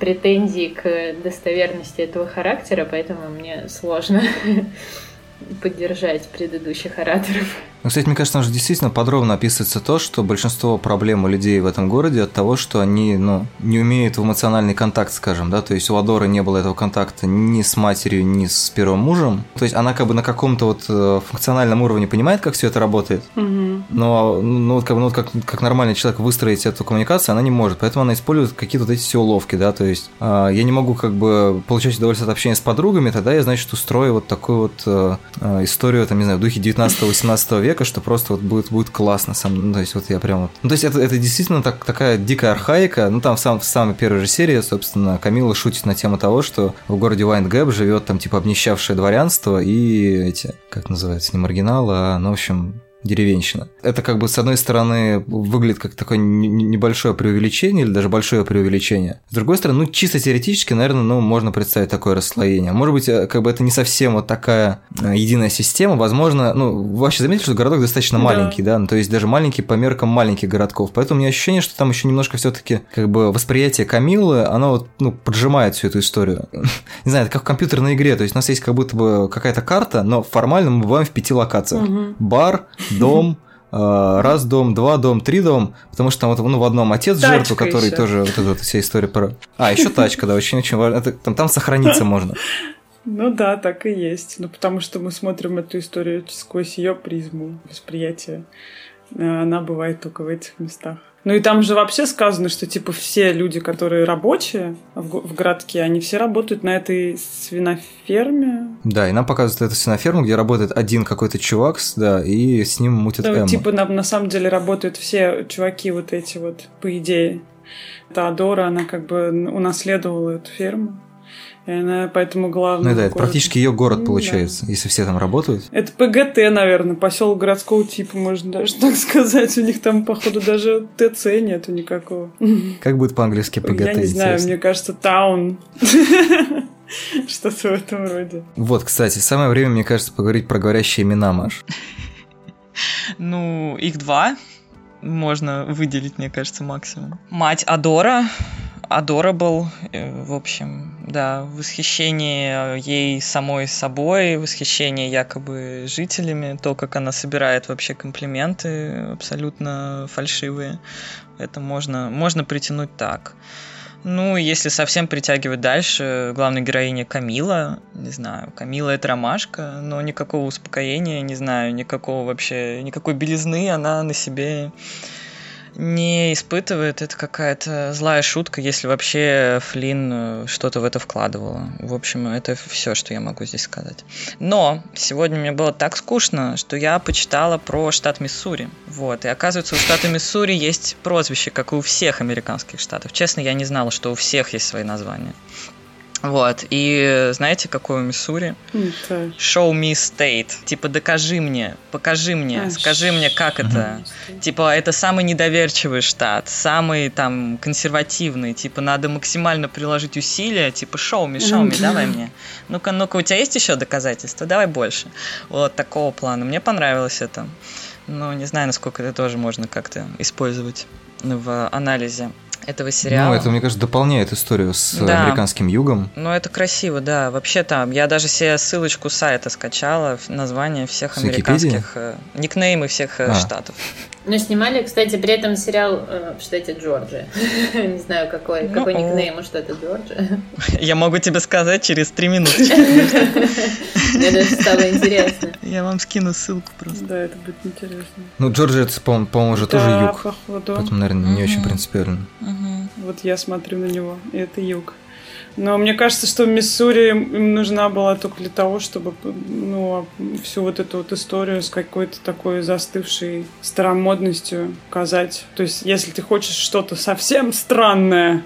претензий к достоверности этого характера, поэтому мне сложно поддержать предыдущих ораторов. Ну, кстати, мне кажется, там же действительно подробно описывается то, что большинство проблем у людей в этом городе от того, что они, ну, не умеют в эмоциональный контакт, скажем, да, то есть у Адоры не было этого контакта ни с матерью, ни с первым мужем, то есть она как бы на каком-то вот э, функциональном уровне понимает, как все это работает, Мгм. но, ну, вот как, ну, как, как нормальный человек выстроить эту коммуникацию, она не может, поэтому она использует какие-то вот эти все уловки, да, то есть э, я не могу как бы получать удовольствие от общения с подругами, тогда я, значит, устрою вот такую вот э, историю, там, не знаю, в духе 19-18 века, что просто вот будет, будет классно сам, ну, то есть вот я прям вот... Ну, то есть это, это действительно так, такая дикая архаика, ну, там в, сам, в самой первой же серии, собственно, Камила шутит на тему того, что в городе Вайнгэп живет там, типа, обнищавшее дворянство и эти, как называется, не маргиналы, а, ну, в общем, деревенщина. Это как бы с одной стороны выглядит как такое небольшое преувеличение или даже большое преувеличение. С другой стороны, ну чисто теоретически, наверное, ну можно представить такое расслоение. Может быть, э, как бы это не совсем вот такая э, единая система. Возможно, ну вы вообще заметили, что городок достаточно Да. маленький, да, ну, то есть даже маленький по меркам маленьких городков. Поэтому у меня ощущение, что там еще немножко все-таки как бы восприятие Камилы, оно вот ну поджимает всю эту историю. Не знаю, это как в компьютерной игре, то есть у нас есть как будто бы какая-то карта, но формально мы бываем в пяти локациях бар, дом, э, раз дом, два дом, три дом, потому что там вот ну, в одном отец Тачка жертву, который ещё. тоже вот эта вся история про... А, еще тачка, да, очень-очень важно. Это- там, там сохраниться можно. Ну да, так и есть. Ну потому что мы смотрим эту историю сквозь ее призму восприятия. Э, Она бывает только в этих местах. Ну и там же вообще сказано, что типа все люди, которые рабочие в, в городке, они все работают на этой свиноферме. Да, и нам показывают эту свиноферму, где работает один какой-то чувак, да, и с ним мутит Да, Эмма. типа на, на самом деле работают все чуваки вот эти вот, по идее. Теодора, она как бы унаследовала эту ферму. И она поэтому главная. Ну да, это практически ее город Ну, получается, если все там работают. Это ПГТ, наверное, поселок городского типа, можно даже так сказать. У них там, походу, даже ТЦ нету никакого. Как будет по-английски ПГТ? Я не знаю, интересно? мне кажется, таун. Что-то в этом роде. Вот, кстати, самое время, мне кажется, поговорить про говорящие имена, Маш. Ну, их два можно выделить, мне кажется, максимум. Мать Адора, Adorable, э, в общем, да, восхищение ей самой собой, восхищение якобы жителями, то, как она собирает вообще комплименты абсолютно фальшивые, это можно, можно притянуть так. Ну, если совсем притягивать дальше, главная героиня Камила, не знаю, Камила это ромашка, но никакого успокоения, не знаю, никакого вообще, никакой белизны она на себе не испытывает. Это какая-то злая шутка, если вообще Флинн э, что-то в это вкладывала. В общем, это все, что я могу здесь сказать. Но сегодня мне было так скучно, что я почитала про штат Миссури. Вот. И оказывается, у штата Миссури есть прозвище, как и у всех американских штатов. Честно, я не знала, что у всех есть свои названия. Вот. И знаете, какое у Миссури? Show me state. Типа, докажи мне, покажи мне, А, скажи мне, как это. Типа, это самый недоверчивый штат, самый там консервативный. Типа, надо максимально приложить усилия. Типа, show me, show me, давай мне. Ну-ка, ну-ка, у тебя есть еще доказательства? Давай больше. Вот такого плана. Мне понравилось это. Но не знаю, насколько это тоже можно как-то использовать в анализе этого сериала. Ну, это, мне кажется, дополняет историю с Да. американским югом. Ну, это красиво, да. Вообще там, я даже себе ссылочку сайта скачала, название всех С американских, э, никнеймы всех э, А. штатов. Но снимали, кстати, при этом сериал э, в штате Джорджия. Не знаю, какой, Ну, какой никнейм у штата Джорджия. Я могу тебе сказать через три минуты. Мне даже стало интересно. Я вам скину ссылку просто. Да, это будет интересно. Ну, Джорджия, это, по- по-моему, уже тоже Да, юг. Поэтому, наверное, не очень принципиально. Мгм. Вот я смотрю на него, и это юг. Но мне кажется, что Миссури им нужна была только для того, чтобы ну, всю вот эту вот историю с какой-то такой застывшей старомодностью показать. То есть, если ты хочешь что-то совсем странное,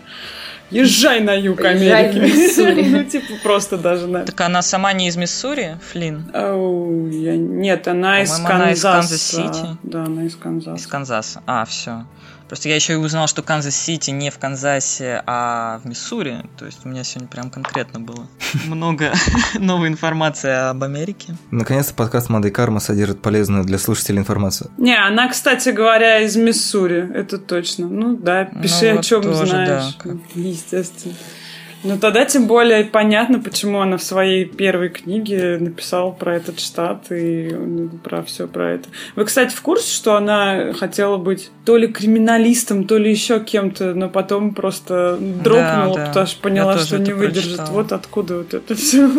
езжай на юг в Америки. Миссури. Ну, типа, просто даже на... Так она сама не из Миссури, Флинн? Ау, я- Нет, она из По-моему, она из Канзаса. Канзас-Сити. Да, она из Канзаса. Из Канзаса. А, все. Просто я еще и узнал, что Канзас-Сити не в Канзасе, а в Миссури. То есть у меня сегодня прям конкретно было много новой информации об Америке. Наконец-то подкаст Мадикарма содержит полезную для слушателей информацию. Не, она, кстати говоря, из Миссури, это точно. Ну да, пиши Ну о вот чем тоже, знаешь. да. Естественно. Ну тогда тем более понятно, почему она в своей первой книге написала про этот штат и ну, про все про это. Вы, кстати, в курсе, что она хотела быть то ли криминалистом, то ли еще кем-то, но потом просто дрогнула, да. потому что поняла, что не выдержит. прочитала. Вот откуда вот это все.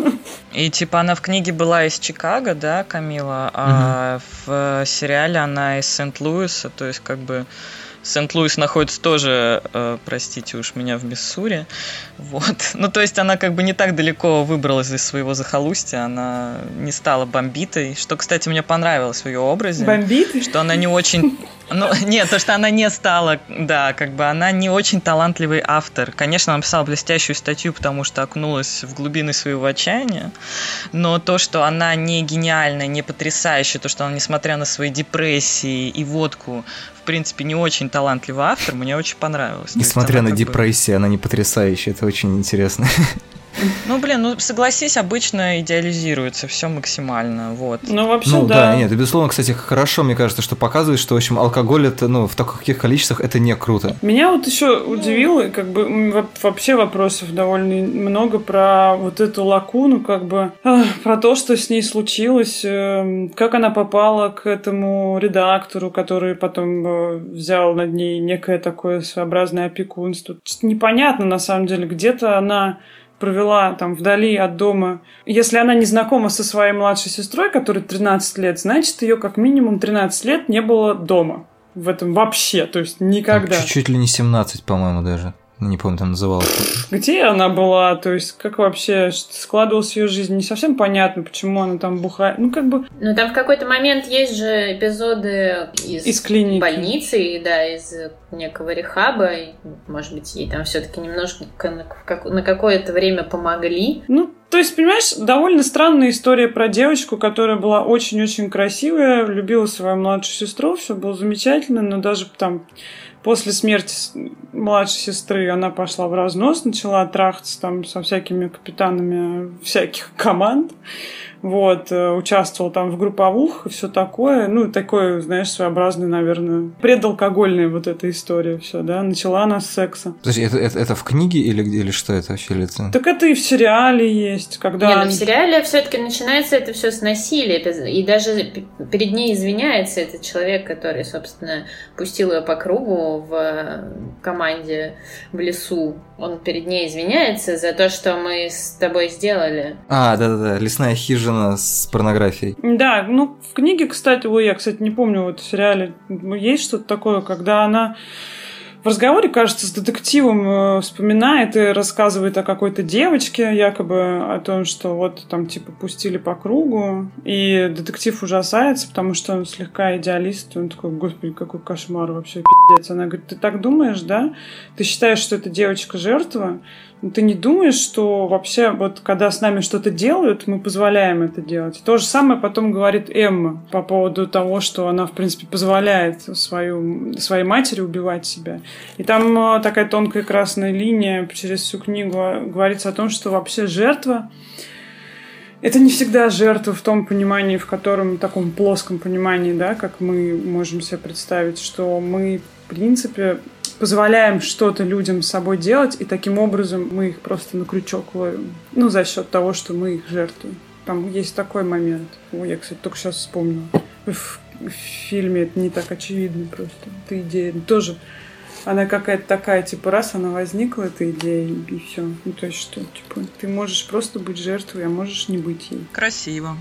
И типа она в книге была из Чикаго, да, Камила, а в сериале она из Сент-Луиса, то есть как бы Сент-Луис находится тоже, э, простите уж меня, в Миссури. Вот. Ну, то есть она как бы не так далеко выбралась из своего захолустья, она не стала бомбитой, что, кстати, мне понравилось в ее образе. Бомбит? Что она не очень... Ну, нет, то, что она не стала, да, как бы она не очень талантливый автор. Конечно, она написала блестящую статью, потому что окунулась в глубины своего отчаяния, но то, что она не гениальная, не потрясающая, то, что она, несмотря на свои депрессии и водку, принципе, не очень талантливый автор, мне очень понравилось. Несмотря на депрессию, она не потрясающая, это очень интересно. Ну, блин, ну, согласись, обычно идеализируется все максимально, вот. Ну, вообще, Ну да. да, нет, и, безусловно, кстати, хорошо, мне кажется, что показывает, что, в общем, алкоголь это, ну, в таких количествах это не круто. Меня вот еще удивило, как бы вообще вопросов довольно много про вот эту лакуну, как бы ах, про то, что с ней случилось, эм, как она попала к этому редактору, который потом э, взял над ней некое такое своеобразное опекунство. Непонятно на самом деле, где-то она провела там вдали от дома. Если она не знакома со своей младшей сестрой, которой 13 лет, значит, ее как минимум 13 лет не было дома. В этом вообще, то есть никогда. Чуть-чуть ли не 17, по-моему, даже. Не помню, там называлась. Где она была? То есть, как вообще складывалась ее жизнь? Не совсем понятно, почему она там бухает. Ну, как бы... Ну, там в какой-то момент есть же эпизоды из, Из клиники. больницы, да, из некого рехаба. И, Может быть, ей там все-таки немножко на, как- на какое-то время помогли. Ну, то есть, понимаешь, довольно странная история про девочку, которая была очень-очень красивая, любила свою младшую сестру, все было замечательно, но даже там после смерти младшей сестры она пошла в разнос, начала трахаться там со всякими капитанами всяких команд. Вот, э, участвовал там в групповух и все такое. Ну, такое, знаешь, своеобразный, наверное, предалкогольная вот эта история все, да. Начала она с секса. Подожди, это, это, это в книге или, где- или что это вообще? Или это- Так это и в сериале есть, когда... Не, ну в сериале все-таки начинается это все с насилия. И даже перед ней извиняется этот человек, который, собственно, пустил ее по кругу в э, команде в лесу. Он перед ней извиняется за то, что мы с тобой сделали. А, да-да-да, лесная хижина с порнографией. Да, ну в книге, кстати, ой, я, кстати, не помню, вот в сериале ну, есть что-то такое, когда она в разговоре, кажется, с детективом э, вспоминает и рассказывает о какой-то девочке, якобы о том, что вот там типа пустили по кругу, и детектив ужасается, потому что он слегка идеалист, он такой, господи, какой кошмар вообще, пиздец. Она говорит, ты так думаешь, да? Ты считаешь, что эта девочка жертва? Ты не думаешь, что вообще вот когда с нами что-то делают, мы позволяем это делать? То же самое потом говорит Эмма по поводу того, что она, в принципе, позволяет свою, своей матери убивать себя. И там э, такая тонкая красная линия через всю книгу э, говорится о том, что вообще жертва это не всегда жертва в том понимании, в котором, в таком плоском понимании, да, как мы можем себе представить, что мы, принципе, позволяем что-то людям с собой делать, и таким образом мы их просто на крючок ловим. Ну, за счет того, что мы их жертвуем. Там есть такой момент. Ой, я, кстати, только сейчас вспомнила. В, в фильме это не так очевидно просто. Эта идея тоже она какая-то такая, типа, раз она возникла, эта идея, и все. Ну, то есть, что, типа, ты можешь просто быть жертвой, а можешь не быть ей. Красиво.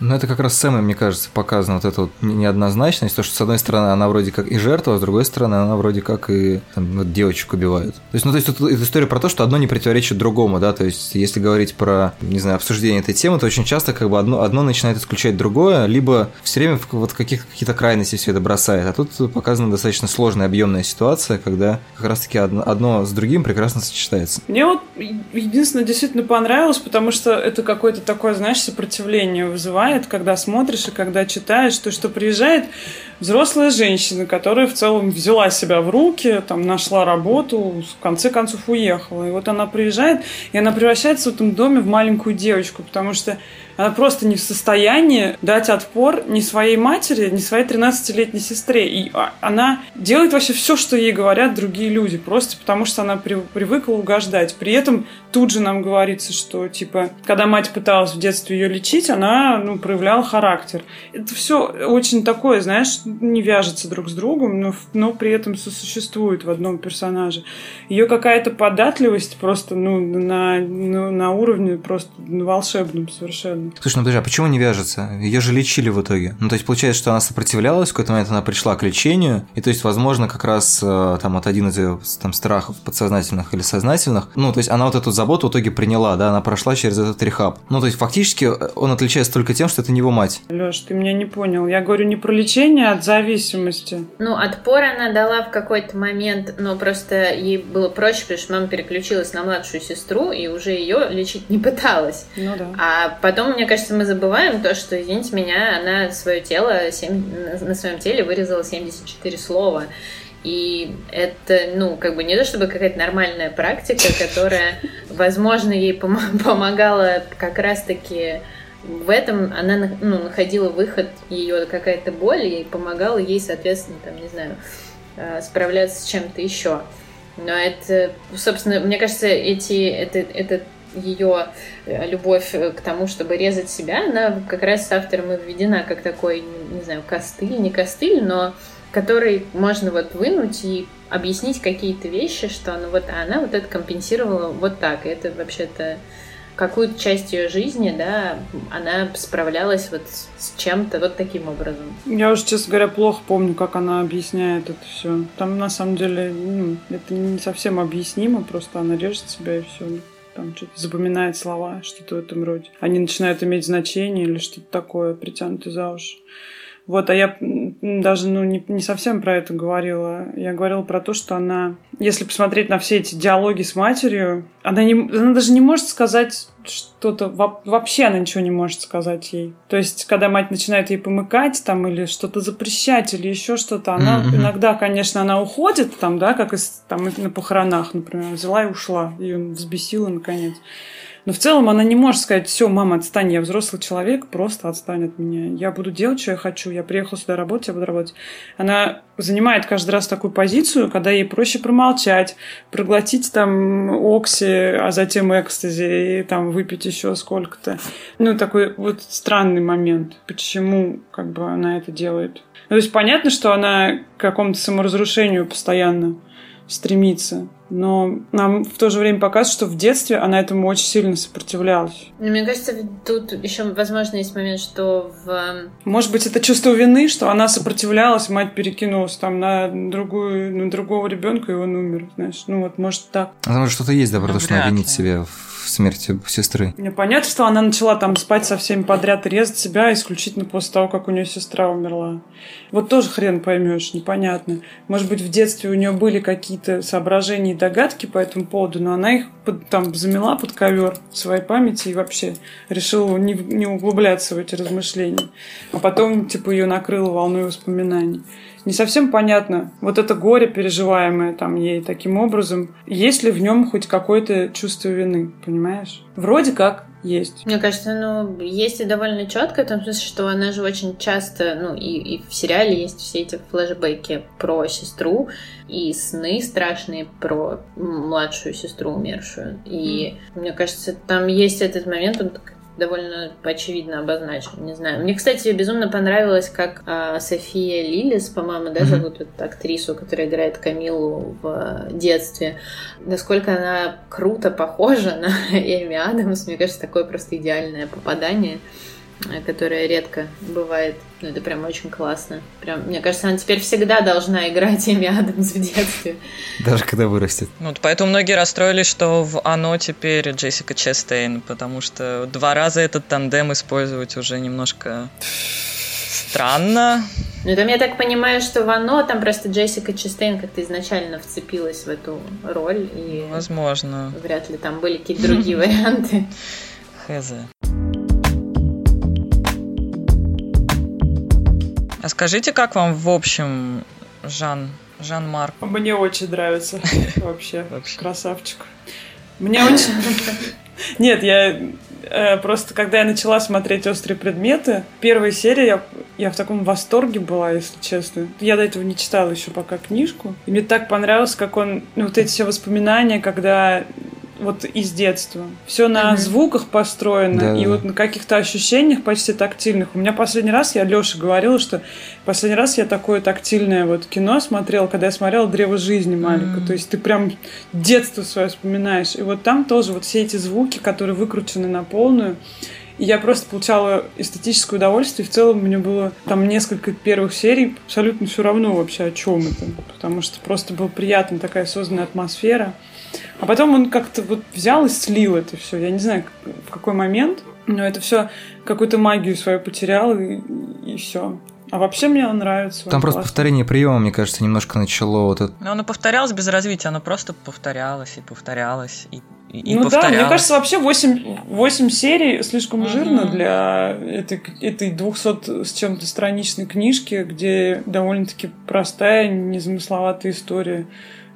Ну, это как раз Сэмой, мне кажется, показана вот эта вот не- неоднозначность, то, что с одной стороны она вроде как и жертва, а с другой стороны она вроде как и там, вот девочек убивают. То есть, ну, то есть тут это история про то, что одно не противоречит другому, да, то есть если говорить про, не знаю, обсуждение этой темы, то очень часто как бы одно, одно начинает исключать другое, либо все время в вот каких, какие-то крайности все это бросает. А тут показана достаточно сложная, объемная ситуация, когда как раз-таки одно, одно с другим прекрасно сочетается. Мне вот единственное действительно понравилось, потому что это какое-то такое, знаешь, сопротивление вызывает, когда смотришь и когда читаешь, то, что приезжает взрослая женщина, которая в целом взяла себя в руки, там, нашла работу, в конце концов уехала. И вот она приезжает, и она превращается в этом доме в маленькую девочку, потому что она просто не в состоянии дать отпор ни своей матери, ни своей 13-летней сестре. И а, она делает вообще все, что ей говорят другие люди, просто потому что она при- привыкла угождать. При этом тут же нам говорится, что, типа, когда мать пыталась в детстве ее лечить, она, ну, проявляла характер. Это все очень такое, знаешь, не вяжется друг с другом, но, но при этом сосуществует в одном персонаже. Ее какая-то податливость просто, ну, на, ну, на уровне просто ну, волшебном совершенно. Слушай, ну подожди, а почему не вяжется? Ее же лечили в итоге. Ну, то есть, получается, что она сопротивлялась, в какой-то момент она пришла к лечению, и то есть, возможно, как раз э, там от один из ее там страхов подсознательных или сознательных, ну, то есть, она вот эту заботу в итоге приняла, да, она прошла через этот рехаб. Ну, то есть, фактически э, он отличается только тем, что это не его мать. Леш, ты меня не понял. Я говорю не про лечение, а от зависимости. Ну, отпор она дала в какой-то момент, но просто ей было проще, потому что мама переключилась на младшую сестру и уже ее лечить не пыталась. Ну да. А потом, мне кажется, мы забываем то, что, извините меня, она свое тело, семь- на- на своем теле вырезала 74 слова. И это, ну, как бы не то чтобы какая-то нормальная практика, которая, возможно, ей помо- помогала как раз-таки в этом она на- ну, находила выход, ее какая-то боль, и помогала ей, соответственно, там, не знаю, э, справляться с чем-то еще. Но это, собственно, мне кажется, эти, это, это ее э, любовь э, к тому, чтобы резать себя, она как раз с автором и введена как такой, не знаю, костыль, не костыль, но который можно вот вынуть и объяснить какие-то вещи, что ну вот она вот это компенсировала вот так. И это вообще-то какую-то часть ее жизни, да, она справлялась вот с чем-то вот таким образом. Я уже, честно говоря, плохо помню, как она объясняет это все. Там на самом деле ну, это не совсем объяснимо, просто она режет себя и все. Там что-то запоминает слова, что-то в этом роде. Они начинают иметь значение или что-то такое, притянутое за уши. Вот, а я даже ну, не, не совсем про это говорила. Я говорила про то, что она, если посмотреть на все эти диалоги с матерью, она, не, она даже не может сказать что-то, вообще она ничего не может сказать ей. То есть, когда мать начинает ей помыкать там или что-то запрещать или еще что-то, она mm-hmm. иногда, конечно, она уходит там, да, как из, там на похоронах, например, взяла и ушла, ее взбесила наконец. Но в целом она не может сказать, все, мама, отстань, я взрослый человек, просто отстань от меня. Я буду делать, что я хочу, я приехала сюда работать, я буду работать. Она занимает каждый раз такую позицию, когда ей проще промолчать, проглотить там окси, а затем экстази, и там выпить еще сколько-то. Ну, такой вот странный момент, почему как бы она это делает. Ну, то есть понятно, что она к какому-то саморазрушению постоянно стремится. Но нам в то же время показывает, что в детстве она этому очень сильно сопротивлялась. Ну, мне кажется, тут еще, возможно, есть момент, что в... Эм, Может быть, это чувство вины, что она сопротивлялась, мать перекинулась там на другую, на другого ребенка, и он умер, знаешь. Ну вот, может, так. А что-то есть, да, про то, что обвинить себя в в смерти сестры. Мне понятно, что она начала там спать со всеми подряд и резать себя исключительно после того, как у нее сестра умерла. Вот тоже хрен поймешь, непонятно. Может быть, в детстве у нее были какие-то соображения и догадки по этому поводу, но она их под, там замела под ковер своей памяти и вообще решила не, не углубляться в эти размышления. А потом, типа, ее накрыло волной воспоминаний не совсем понятно, вот это горе, переживаемое там ей таким образом, есть ли в нем хоть какое-то чувство вины, понимаешь? Вроде как есть. Мне кажется, ну, есть и довольно четко, в том смысле, что она же очень часто, ну, и, и в сериале есть все эти флешбеки про сестру, и сны страшные про младшую сестру умершую. И mm. мне кажется, там есть этот момент, он довольно очевидно обозначен. Не знаю. Мне, кстати, безумно понравилось, как а, София Лилис, по-моему, да, зовут mm-hmm. эту актрису, которая играет Камилу в детстве, насколько она круто похожа на Эми Адамс. Мне кажется, такое просто идеальное попадание. Э, которая редко бывает. Ну, это прям очень классно. Прям, мне кажется, она теперь всегда должна играть Эми Адамс в детстве. Даже когда вырастет. Ну, вот поэтому многие расстроились, что в «Оно» теперь Джессика Честейн, потому что два раза этот тандем использовать уже немножко странно. Ну, там я так понимаю, что в «Оно» там просто Джессика Честейн как-то изначально вцепилась в эту роль. И Возможно. Вряд ли там были какие-то другие варианты. Хз. А скажите, как вам в общем Жан, Жан-Марк? Мне очень нравится вообще. Красавчик. Мне очень... Нет, я э, просто, когда я начала смотреть «Острые предметы», первая серия, я, я в таком восторге была, если честно. Я до этого не читала еще пока книжку. И мне так понравилось, как он... Ну, вот эти все воспоминания, когда вот из детства. Все на mm-hmm. звуках построено да, и да. вот на каких-то ощущениях почти тактильных. У меня последний раз, я Лёше говорила, что последний раз я такое тактильное вот кино смотрела, когда я смотрела «Древо жизни» маленько. Mm-hmm. То есть ты прям детство свое вспоминаешь. И вот там тоже вот все эти звуки, которые выкручены на полную, и я просто получала эстетическое удовольствие. И в целом мне было там несколько первых серий абсолютно все равно вообще о чем это. Потому что просто была приятная такая созданная атмосфера. А потом он как-то вот взял и слил это все. Я не знаю, в какой момент, но это все какую-то магию свою потерял и, и все. А вообще мне он нравится. Там просто классно. повторение приема, мне кажется, немножко начало вот это. Но оно повторялось без развития, оно просто повторялось и повторялось и и ну повторялось. да, мне кажется, вообще 8, 8 серий слишком mm-hmm. жирно для этой, этой 200 с чем-то страничной книжки, где довольно-таки простая, незамысловатая история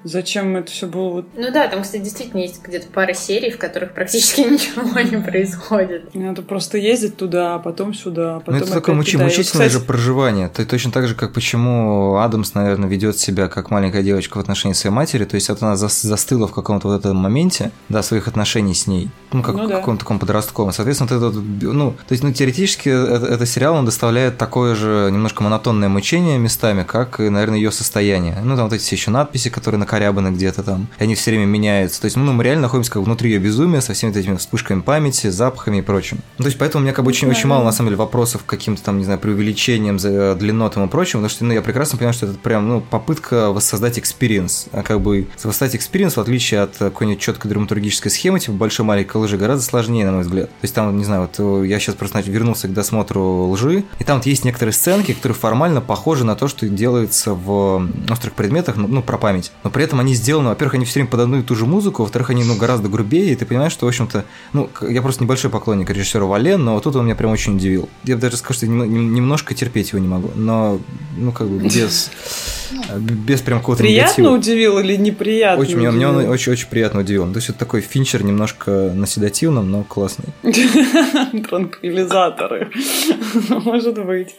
зачем это все было. Ну да, там, кстати, действительно есть где-то пара серий, в которых практически ничего не происходит. Надо просто ездить туда, а потом сюда, а потом Ну это такое мучи- мучительное кстати... же проживание. Это точно так же, как почему Адамс, наверное, ведет себя как маленькая девочка в отношении своей матери, то есть вот она застыла в каком-то вот этом моменте, да, своих отношений с ней, ну, как ну, в да. каком-то таком подростковом. Соответственно, вот это, ну, то есть, ну, теоретически это, это сериал, он доставляет такое же немножко монотонное мучение местами, как, наверное, ее состояние. Ну, там вот эти все еще надписи, которые на накорябаны где-то там, и они все время меняются. То есть, ну, мы реально находимся как внутри ее безумия со всеми этими вспышками памяти, запахами и прочим. Ну, то есть, поэтому у меня как бы очень, очень мало, на самом деле, вопросов к каким-то там, не знаю, преувеличением, за длиннотом и прочим, потому что, ну, я прекрасно понимаю, что это прям, ну, попытка воссоздать experience. А как бы воссоздать experience, в отличие от какой-нибудь четкой драматургической схемы, типа большой маленькой лжи, гораздо сложнее, на мой взгляд. То есть, там, не знаю, вот я сейчас просто значит, вернулся к досмотру лжи, и там вот есть некоторые сценки, которые формально похожи на то, что делается в острых предметах, ну, ну, про память. Но при этом они сделаны, во-первых, они все время под одну и ту же музыку, во-вторых, они, ну, гораздо грубее, и ты понимаешь, что, в общем-то, ну, я просто небольшой поклонник режиссера Вален, но тут он меня прям очень удивил. Я бы даже скажу, что немножко терпеть его не могу, но, ну, как бы без, без прям какого-то Приятно негатива. удивил или неприятно Очень, удивил? мне он очень-очень приятно удивил. То есть, это такой финчер немножко на седативном, но классный. Транквилизаторы. Может быть.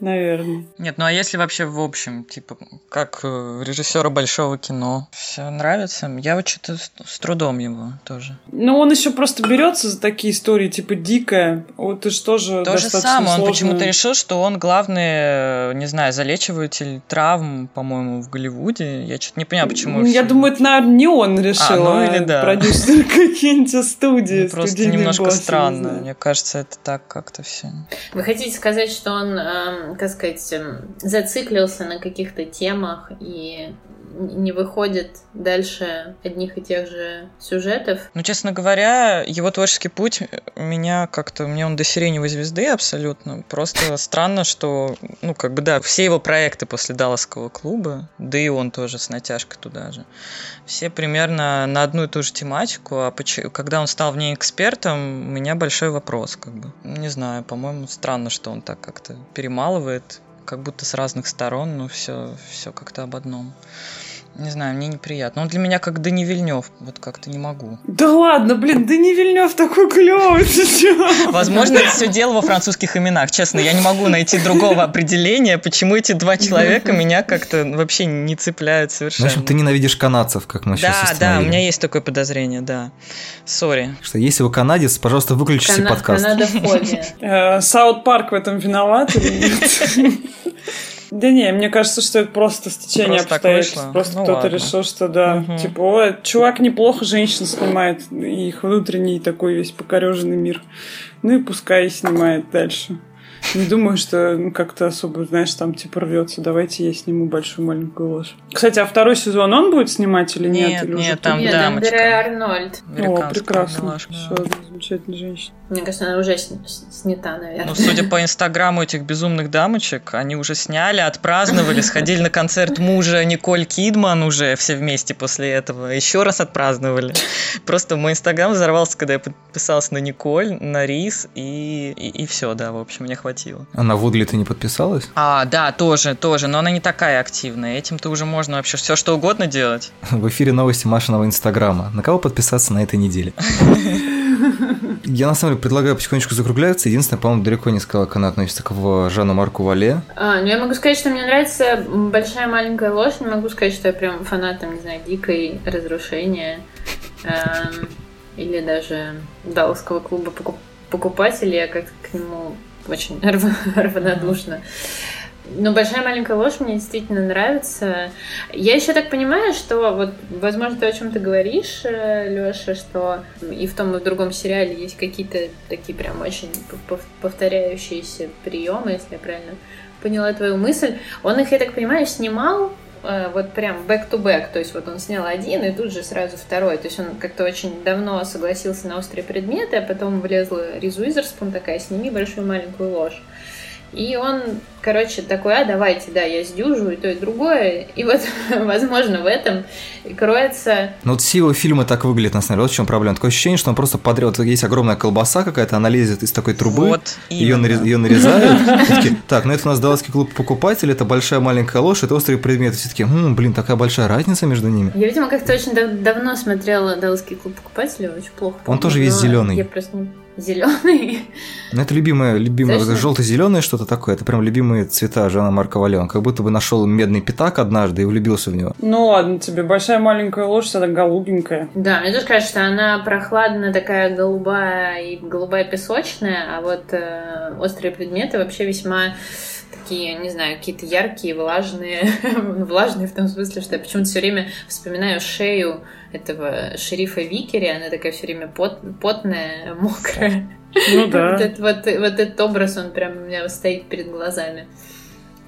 Наверное. Нет, ну а если вообще в общем, типа, как э, режиссера большого кино, все нравится? Я вот что-то с трудом его тоже. Ну, он еще просто берется за такие истории, типа дикая. Вот ты что же То же самое, он почему-то решил, что он главный, не знаю, залечиватель травм, по-моему, в Голливуде. Я что-то не понимаю, почему. Я все... думаю, это, наверное, не он решил, а, ну, или да. продюсер какие-нибудь студии. Ну, просто немножко странно. Мне кажется, это так как-то все. Вы хотите сказать, что он эм, как сказать, эм, зациклился на каких-то темах и не выходит дальше одних и тех же сюжетов. Ну, честно говоря, его творческий путь меня как-то, мне он до сиреневой звезды абсолютно. Просто странно, что, ну, как бы, да, все его проекты после Далласского клуба, да и он тоже с натяжкой туда же, все примерно на одну и ту же тематику, а когда он стал в ней экспертом, у меня большой вопрос, как бы. Не знаю, по-моему, странно, что он так как-то перемалывает, как будто с разных сторон, но все, все как-то об одном. Не знаю, мне неприятно. Он для меня как Дани Вильнев. Вот как-то не могу. Да ладно, блин, Дани Вильнев такой клевый. Возможно, это все дело во французских именах. Честно, я не могу найти другого определения, почему эти два человека меня как-то вообще не цепляют совершенно. В общем, ты ненавидишь канадцев, как мы да, сейчас Да, да, у меня есть такое подозрение, да. Sorry. Что если вы канадец, пожалуйста, выключите Кана- подкаст. Канада в. Э, Саут Парк в этом виноват или нет? Да не, мне кажется, что это просто стечение просто обстоятельств. Просто ну, кто-то ладно. решил, что да. Угу. Типа, о, чувак неплохо женщин снимает, их внутренний такой весь покореженный мир. Ну и пускай снимает дальше. Не думаю, что как-то особо, знаешь, там типа рвется. Давайте я сниму большую маленькую ложь. Кстати, а второй сезон он будет снимать или нет? Нет, или нет, там нет, дамочка. Арнольд. О, прекрасно. Еще одна замечательная женщина. Мне кажется, она уже снята, наверное. Ну, судя по инстаграму этих безумных дамочек, они уже сняли, отпраздновали, сходили на концерт мужа Николь Кидман уже все вместе после этого. Еще раз отпраздновали. Просто мой инстаграм взорвался, когда я подписалась на Николь, на Рис, и, и, и все, да, в общем, мне хватило. А на Вудли ты не подписалась? А, да, тоже, тоже, но она не такая активная. Этим-то уже можно вообще все что угодно делать. В эфире новости Машиного инстаграма. На кого подписаться на этой неделе? Я на самом деле предлагаю потихонечку закругляться. Единственное, по-моему, далеко не сказала, как она относится к Жану Марку Вале. А, ну я могу сказать, что мне нравится большая маленькая ложь. Не могу сказать, что я прям фанат, там, не знаю, дикой разрушения. Эм, или даже Далласского клуба покупателей. Я как-то к нему очень равнодушна. Но большая маленькая ложь мне действительно нравится. Я еще так понимаю, что вот, возможно, то, о чем ты говоришь, э, Леша, что и в том, и в другом сериале есть какие-то такие прям очень повторяющиеся приемы, если я правильно поняла твою мысль. Он их, я так понимаю, снимал вот прям back-to-back, то есть вот он снял один и тут же сразу второй. То есть он как-то очень давно согласился на острые предметы, а потом влезла Ризу Уизерспун такая, сними большую маленькую ложь. И он, короче, такой, а давайте, да, я сдюжу и то, и другое. И вот, возможно, в этом кроется... Ну вот все его фильмы так выглядят, на самом деле. Вот в чем проблема. Такое ощущение, что он просто подряд... Вот есть огромная колбаса какая-то, она лезет из такой трубы, вот, ее, нарез... ее нарезают. Так, ну это у нас Далласский клуб покупателей, это большая маленькая ложь, это острые предметы. Все таки блин, такая большая разница между ними. Я, видимо, как-то очень давно смотрела Далласский клуб покупателей, очень плохо Он тоже весь зеленый. Я просто не зеленый. Ну, это любимое, любимое, желто-зеленое что-то такое. Это прям любимые цвета Жана Марка Валеон. Как будто бы нашел медный пятак однажды и влюбился в него. Ну ладно тебе, большая маленькая ложь, это голубенькая. Да, мне тоже кажется, что она прохладная, такая голубая и голубая песочная, а вот э, острые предметы вообще весьма такие, не знаю, какие-то яркие, влажные, влажные в том смысле, что я почему-то все время вспоминаю шею этого шерифа Викери, она такая все время пот, потная, мокрая. Ну да. Вот, этот, вот, вот этот образ, он прям у меня стоит перед глазами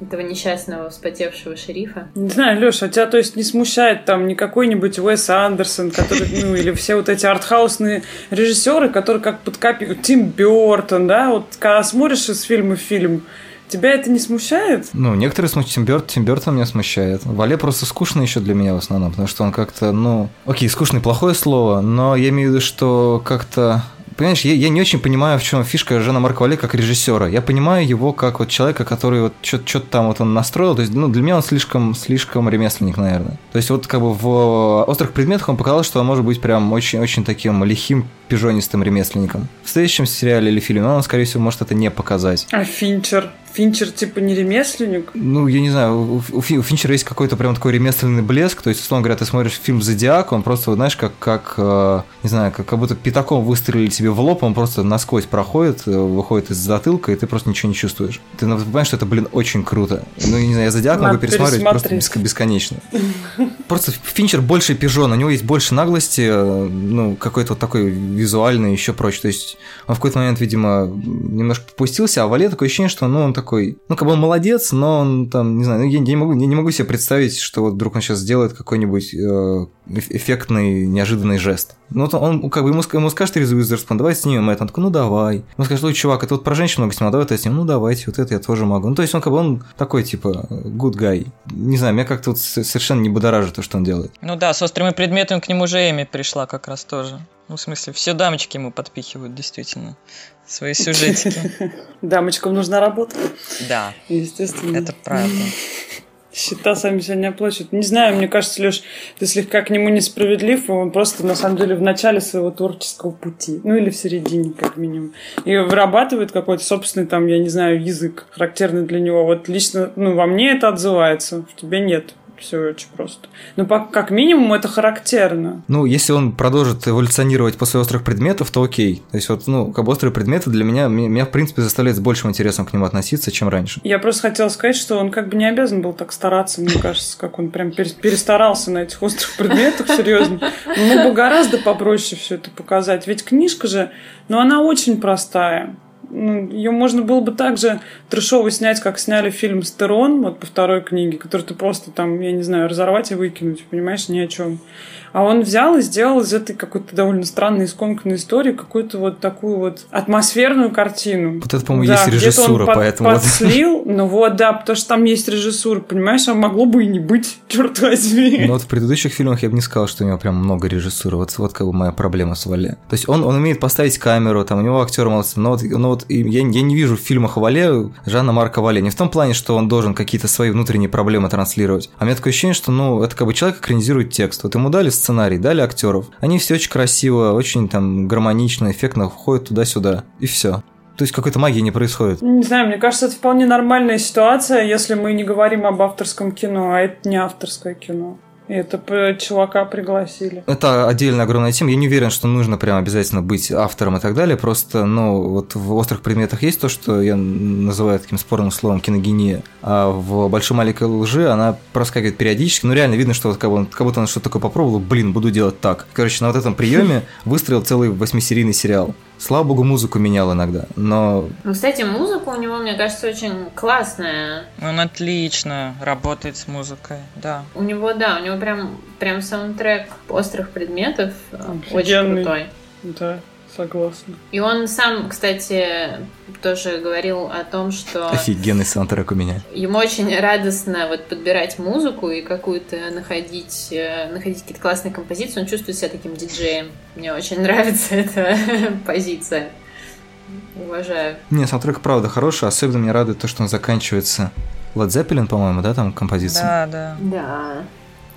этого несчастного вспотевшего шерифа. Не знаю, Леша, а тебя, то есть, не смущает там не какой-нибудь Уэс Андерсон, который, ну, или все вот эти артхаусные режиссеры, которые как под копию, Тим Бертон, да, вот когда смотришь из фильма в фильм, Тебя это не смущает? Ну, некоторые смущают. Тим, Бёрт, Тим Бёртон меня смущает. Вале просто скучный еще для меня в основном, потому что он как-то, ну... Окей, скучный плохое слово, но я имею в виду, что как-то понимаешь, я, я не очень понимаю, в чем фишка Жана Марка Вале как режиссера. Я понимаю его как вот человека, который вот что-то там вот он настроил. То есть, ну, для меня он слишком, слишком ремесленник, наверное. То есть, вот как бы в «Острых предметах» он показал, что он может быть прям очень-очень таким лихим, пижонистым ремесленником. В следующем сериале или фильме он, скорее всего, может это не показать. А Финчер? Финчер типа не ремесленник? Ну, я не знаю, у, у, у Финчера есть какой-то прям такой ремесленный блеск, то есть, условно говоря, ты смотришь фильм «Зодиак», он просто, знаешь, как, как э, не знаю, как, как будто пятаком выстрелили тебе в лоб, он просто насквозь проходит, э, выходит из затылка, и ты просто ничего не чувствуешь. Ты ну, понимаешь, что это, блин, очень круто. Ну, я не знаю, я «Зодиак» могу пересматривать просто бесконечно. Просто Финчер больше пижон, у него есть больше наглости, э, ну, какой-то вот такой визуальный еще прочее. То есть он в какой-то момент, видимо, немножко попустился, а Вале такое ощущение, что ну, он такой, ну, как бы он молодец, но он там, не знаю, я, не, могу, я не могу себе представить, что вот вдруг он сейчас сделает какой-нибудь э, эффектный, неожиданный жест. Ну, вот он, как бы, ему, ему скажет Риз Уизерспун, давай снимем это. Он такой, ну, давай. Он скажет, ой, чувак, это вот про женщин много снимал, давай это снимем. Ну, давайте, вот это я тоже могу. Ну, то есть он, как бы, он такой, типа, good guy. Не знаю, меня как-то вот совершенно не будоражит то, что он делает. Ну да, с острыми предметами к нему же Эми пришла как раз тоже. Ну, в смысле, все дамочки ему подпихивают, действительно, свои сюжетики. Дамочкам нужна работа. Да. Естественно. Это правда. Счета сами себя не оплачивают. Не знаю, мне кажется, Леш, ты слегка к нему несправедлив, он просто, на самом деле, в начале своего творческого пути, ну или в середине, как минимум, и вырабатывает какой-то собственный, там, я не знаю, язык, характерный для него. Вот лично, ну, во мне это отзывается, в тебе нет. Все очень просто. Но по, как минимум это характерно. Ну, если он продолжит эволюционировать после острых предметов, то окей. То есть вот, ну, как бы острые предметы для меня, меня, в принципе, заставляет с большим интересом к нему относиться, чем раньше. Я просто хотела сказать, что он как бы не обязан был так стараться, мне кажется, как он прям перестарался на этих острых предметах, серьезно. Ему бы гораздо попроще все это показать. Ведь книжка же, ну, она очень простая ну, ее можно было бы также трешово снять, как сняли фильм «Стерон», вот по второй книге, который ты просто там, я не знаю, разорвать и выкинуть, понимаешь, ни о чем. А он взял и сделал из этой какой-то довольно странной скомканной истории какую-то вот такую вот атмосферную картину. Вот это, по-моему, да, есть режиссура, он поэтому... Под, подслил, ну вот, да, потому что там есть режиссура, понимаешь, а могло бы и не быть, черт возьми. Ну вот в предыдущих фильмах я бы не сказал, что у него прям много режиссуры. Вот, вот как бы моя проблема с Вале. То есть он, он умеет поставить камеру, там у него актер молодцы, но вот, но вот я, я не вижу в фильмах Вале Жанна Марка Вале. Не в том плане, что он должен какие-то свои внутренние проблемы транслировать. А у меня такое ощущение, что ну, это как бы человек экранизирует текст. Вот ему дали сценарий, дали актеров. Они все очень красиво, очень там гармонично, эффектно входят туда-сюда. И все. То есть какой-то магии не происходит. Не знаю, мне кажется, это вполне нормальная ситуация, если мы не говорим об авторском кино, а это не авторское кино. И это чувака пригласили. Это отдельная огромная тема. Я не уверен, что нужно прям обязательно быть автором и так далее. Просто, ну, вот в острых предметах есть то, что я называю таким спорным словом киногения. А в большой маленькой лжи она проскакивает периодически. Ну, реально видно, что вот как, бы, как будто он что-то такое попробовал. Блин, буду делать так. Короче, на вот этом приеме выстроил целый восьмисерийный сериал. Слава богу, музыку менял иногда, но... Ну, кстати, музыка у него, мне кажется, очень классная. Он отлично работает с музыкой, да. У него, да, у него прям, прям саундтрек острых предметов очень крутой. Да. Согласна. И он сам, кстати, тоже говорил о том, что... Офигенный саундтрек у меня. Ему очень радостно вот подбирать музыку и какую-то находить, э, находить какие-то классные композиции. Он чувствует себя таким диджеем. Мне очень нравится эта позиция. Уважаю. Не, саундтрек правда хороший. Особенно меня радует то, что он заканчивается Led Zeppelin, по-моему, да, там композиция? Да, да. Да.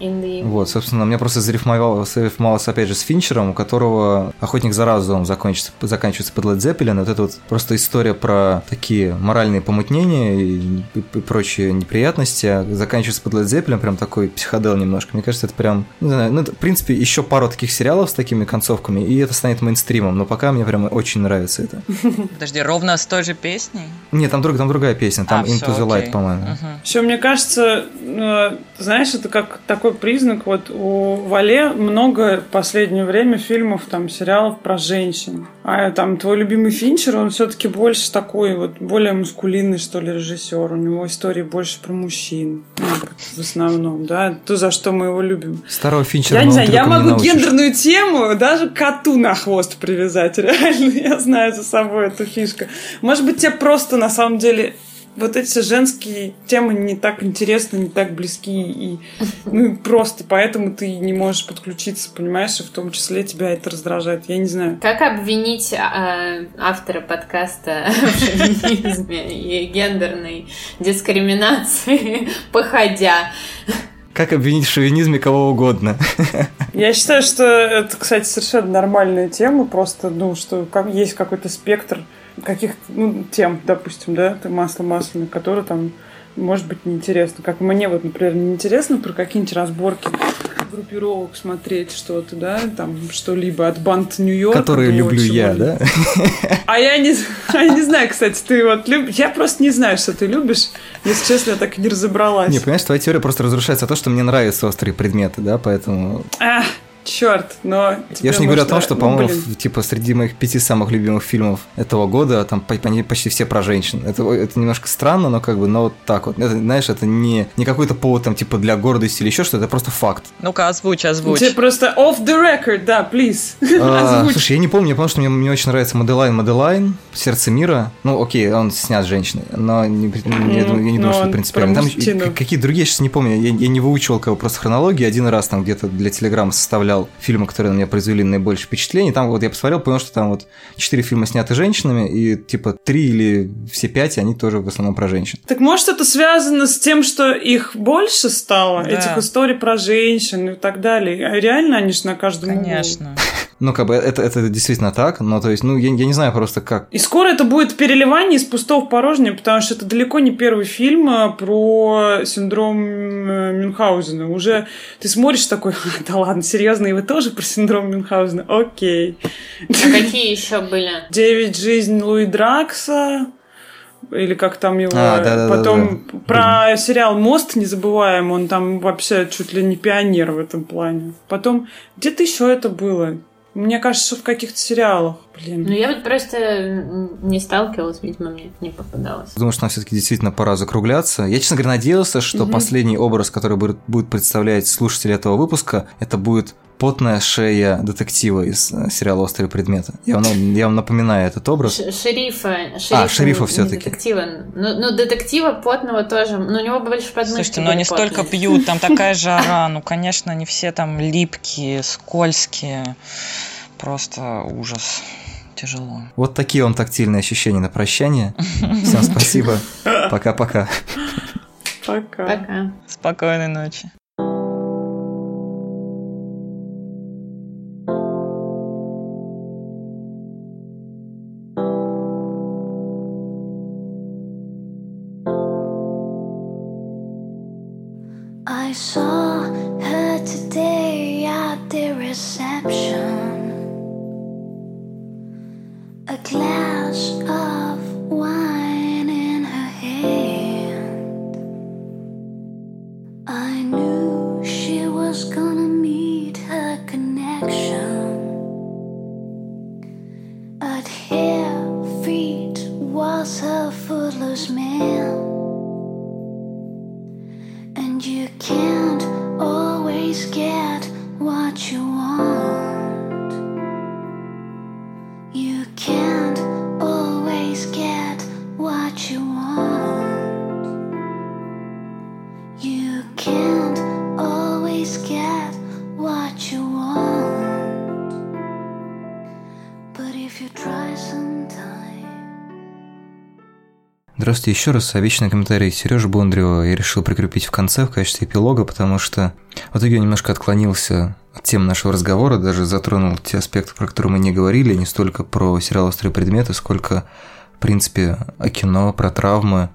The... Вот, собственно, у меня просто зарифмовалось, зарифмовалось опять же с Финчером, у которого «Охотник за разумом» закончится, заканчивается под Led Zeppelin. Вот это вот просто история про такие моральные помутнения и, и, и прочие неприятности, а заканчивается под Led Zeppelin, прям такой психодел немножко. Мне кажется, это прям, не знаю, ну, это, в принципе, еще пару таких сериалов с такими концовками, и это станет мейнстримом, но пока мне прям очень нравится это. Подожди, ровно с той же песней? Нет, там, друг, там другая песня, там А, Into всё, the Light, по-моему. Еще мне кажется, э, знаешь, это как такой признак. Вот у Вале много в последнее время фильмов, там, сериалов про женщин. А там твой любимый Финчер, он все-таки больше такой вот, более мускулинный, что ли, режиссер. У него истории больше про мужчин. Ну, в основном, да. То, за что мы его любим. Старого Финчера Я не знаю, я могу гендерную тему даже коту на хвост привязать. Реально, я знаю за собой эту фишку. Может быть, тебе просто на самом деле вот эти женские темы не так интересны, не так близки, и ну, просто поэтому ты не можешь подключиться, понимаешь, и в том числе тебя это раздражает. Я не знаю. Как обвинить а, автора подкаста в шовинизме и гендерной дискриминации, походя? Как обвинить в шовинизме кого угодно? Я считаю, что это, кстати, совершенно нормальная тема, просто, ну, что как, есть какой-то спектр каких-то ну, тем, допустим, да, масло масляное, которые там может быть неинтересно. Как мне вот, например, неинтересно про какие-нибудь разборки группировок смотреть что-то, да, там что-либо от банд Нью-Йорка. Которые до люблю я, да? А я не, а я не знаю, кстати, ты вот любишь... Я просто не знаю, что ты любишь. Если честно, я так и не разобралась. Не, понимаешь, твоя теория просто разрушается то, что мне нравятся острые предметы, да, поэтому... А, черт, но... тебе Я же не говорю о том, что, ну, по-моему, блин. типа среди моих пяти самых любимых фильмов этого года там они почти все про женщин. Это, это немножко странно, но как бы, но вот так вот. Это, знаешь, это не, не какой-то повод там типа для гордости или еще что-то, это просто факт. Ну-ка, озвучь, озвучь. Тебе просто off the record, да, please. А, Озвучь. слушай, я не помню, я помню, что мне, мне очень нравится Маделайн Маделайн, Сердце мира. Ну, окей, он снят с женщиной, но не, не- я, я не но думаю, что принципиально. Там какие другие, я сейчас не помню, я, я не выучивал кого просто хронологии. Один раз там где-то для Телеграма составлял фильмы, которые на меня произвели наибольшее впечатление. Там вот я посмотрел, понял, что там вот четыре фильма сняты женщинами, и типа три или все пять, они тоже в основном про женщин. Так может это связано с тем, что их больше стало, Да. этих историй про женщин и так далее? А реально они же на каждом углу. Конечно. Ну, как бы это, это действительно так, но то есть, ну, я, я не знаю просто как. И скоро это будет переливание из пустого в порожнее, потому что это далеко не первый фильм а, про синдром э, Мюнхгаузена. Уже ты смотришь такой, «А, да ладно, серьезно, и вы тоже про синдром Мюнхгаузена? Окей. А какие еще были? Девять жизнь Луи Дракса, или как там его... А, да-да-да-да. Потом про сериал «Мост» не забываем, он там вообще чуть ли не пионер в этом плане. Потом где-то еще это было. Мне кажется, в каких-то сериалах. Блин. Ну, я вот просто не сталкивалась, видимо, мне не попадалось. Думаю, что нам все-таки действительно пора закругляться. Я, честно говоря, надеялся, что Мгм. последний образ, который будет, будет представлять слушатели этого выпуска, это будет потная шея детектива из э, сериала «Острые предметы». Я вам, я вам напоминаю этот образ. Ш- Шерифа, шерифа, А, шерифа не всё-таки. детектива. Ну, ну, детектива потного тоже. Но у него больше подмышки Слушайте, были они столько потные. пьют, там такая жара, ну, конечно, они все там липкие, скользкие. Просто ужас. Тяжело. Вот такие вам тактильные ощущения на прощание. Всем спасибо. Пока-пока. Пока. Пока. Спокойной ночи. Здравствуйте еще раз. Обещанный комментарий Сережи Бондарева я решил прикрепить в конце в качестве эпилога, потому что в итоге я немножко отклонился от темы нашего разговора, даже затронул те аспекты, про которые мы не говорили, не столько про сериал «Острые предметы», сколько, в принципе, о кино, про травмы,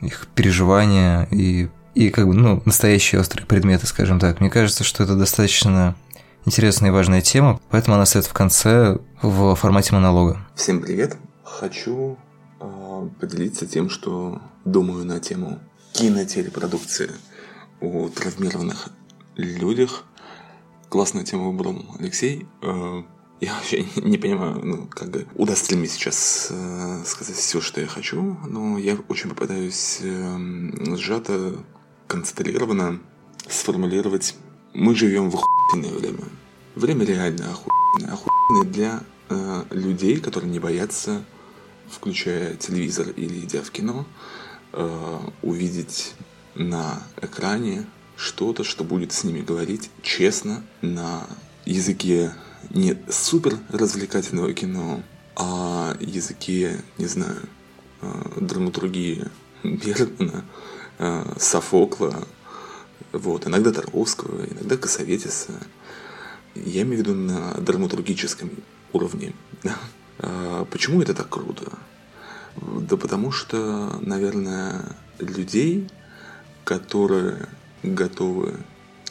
их переживания и, и как бы, ну, настоящие острые предметы, скажем так. Мне кажется, что это достаточно интересная и важная тема, поэтому она стоит в конце в формате монолога. Всем привет! Хочу поделиться тем, что думаю на тему кинотелепродукции о травмированных людях. Классную тему выбрал Алексей. Э, я вообще не понимаю, ну, как бы, удастся ли мне сейчас э, сказать все, что я хочу, но я очень попытаюсь э, сжато, концентрированно сформулировать. Мы живем в охуенное время. Время реально охуенное. Охуенное для э, людей, которые не боятся, включая телевизор или идя в кино, э, увидеть на экране что-то, что будет с ними говорить честно на языке не супер развлекательного кино, а языке, не знаю, э, драматургии Бергмана, э, Софокла, вот, иногда Тарковского, иногда Косоветиса. Я имею в виду на драматургическом уровне. почему это так круто? Да потому что, наверное, людей, которые готовы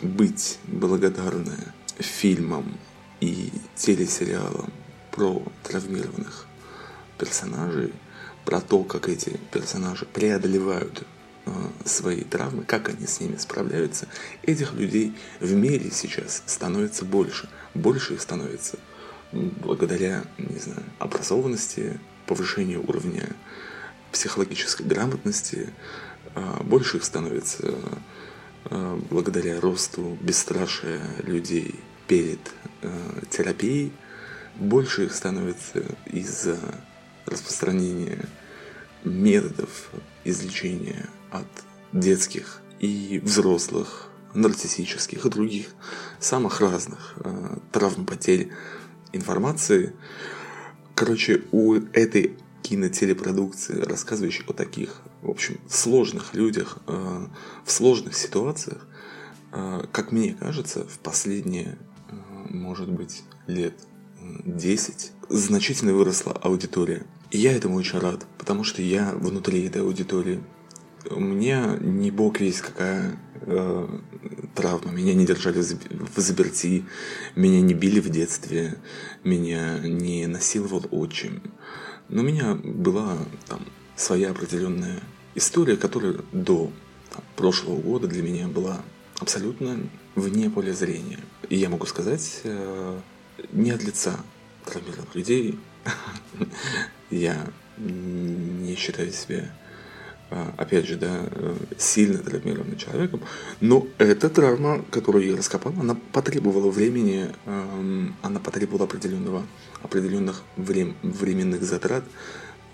быть благодарны фильмам и телесериалам про травмированных персонажей, про то, как эти персонажи преодолевают э, свои травмы, как они с ними справляются, этих людей в мире сейчас становится больше. Больше их становится благодаря, не знаю, образованности, повышению уровня психологической грамотности, а, больше их становится а, благодаря росту бесстрашия людей перед а, терапией, больше их становится из-за распространения методов излечения от детских и взрослых, нарциссических и других самых разных травм потерь информации. Короче, у этой кинотелепродукции, рассказывающей о таких, в общем, сложных людях, э, в сложных ситуациях, э, как мне кажется, в последние, э, может быть, лет 10 значительно выросла аудитория. И я этому очень рад, потому что я внутри этой аудитории. У меня не бог весь какая э, травма. Меня не держали в заперти, меня не били в детстве, меня не насиловал отчим. Но у меня была там своя определенная история, которая до там, прошлого года для меня была абсолютно вне поля зрения. И я могу сказать, э, не от лица травмированных людей, я не считаю себя опять же, да, э, сильно травмированным человеком, но эта травма, которую я раскопал, она потребовала времени, она потребовала определенного, определенных врем, временных затрат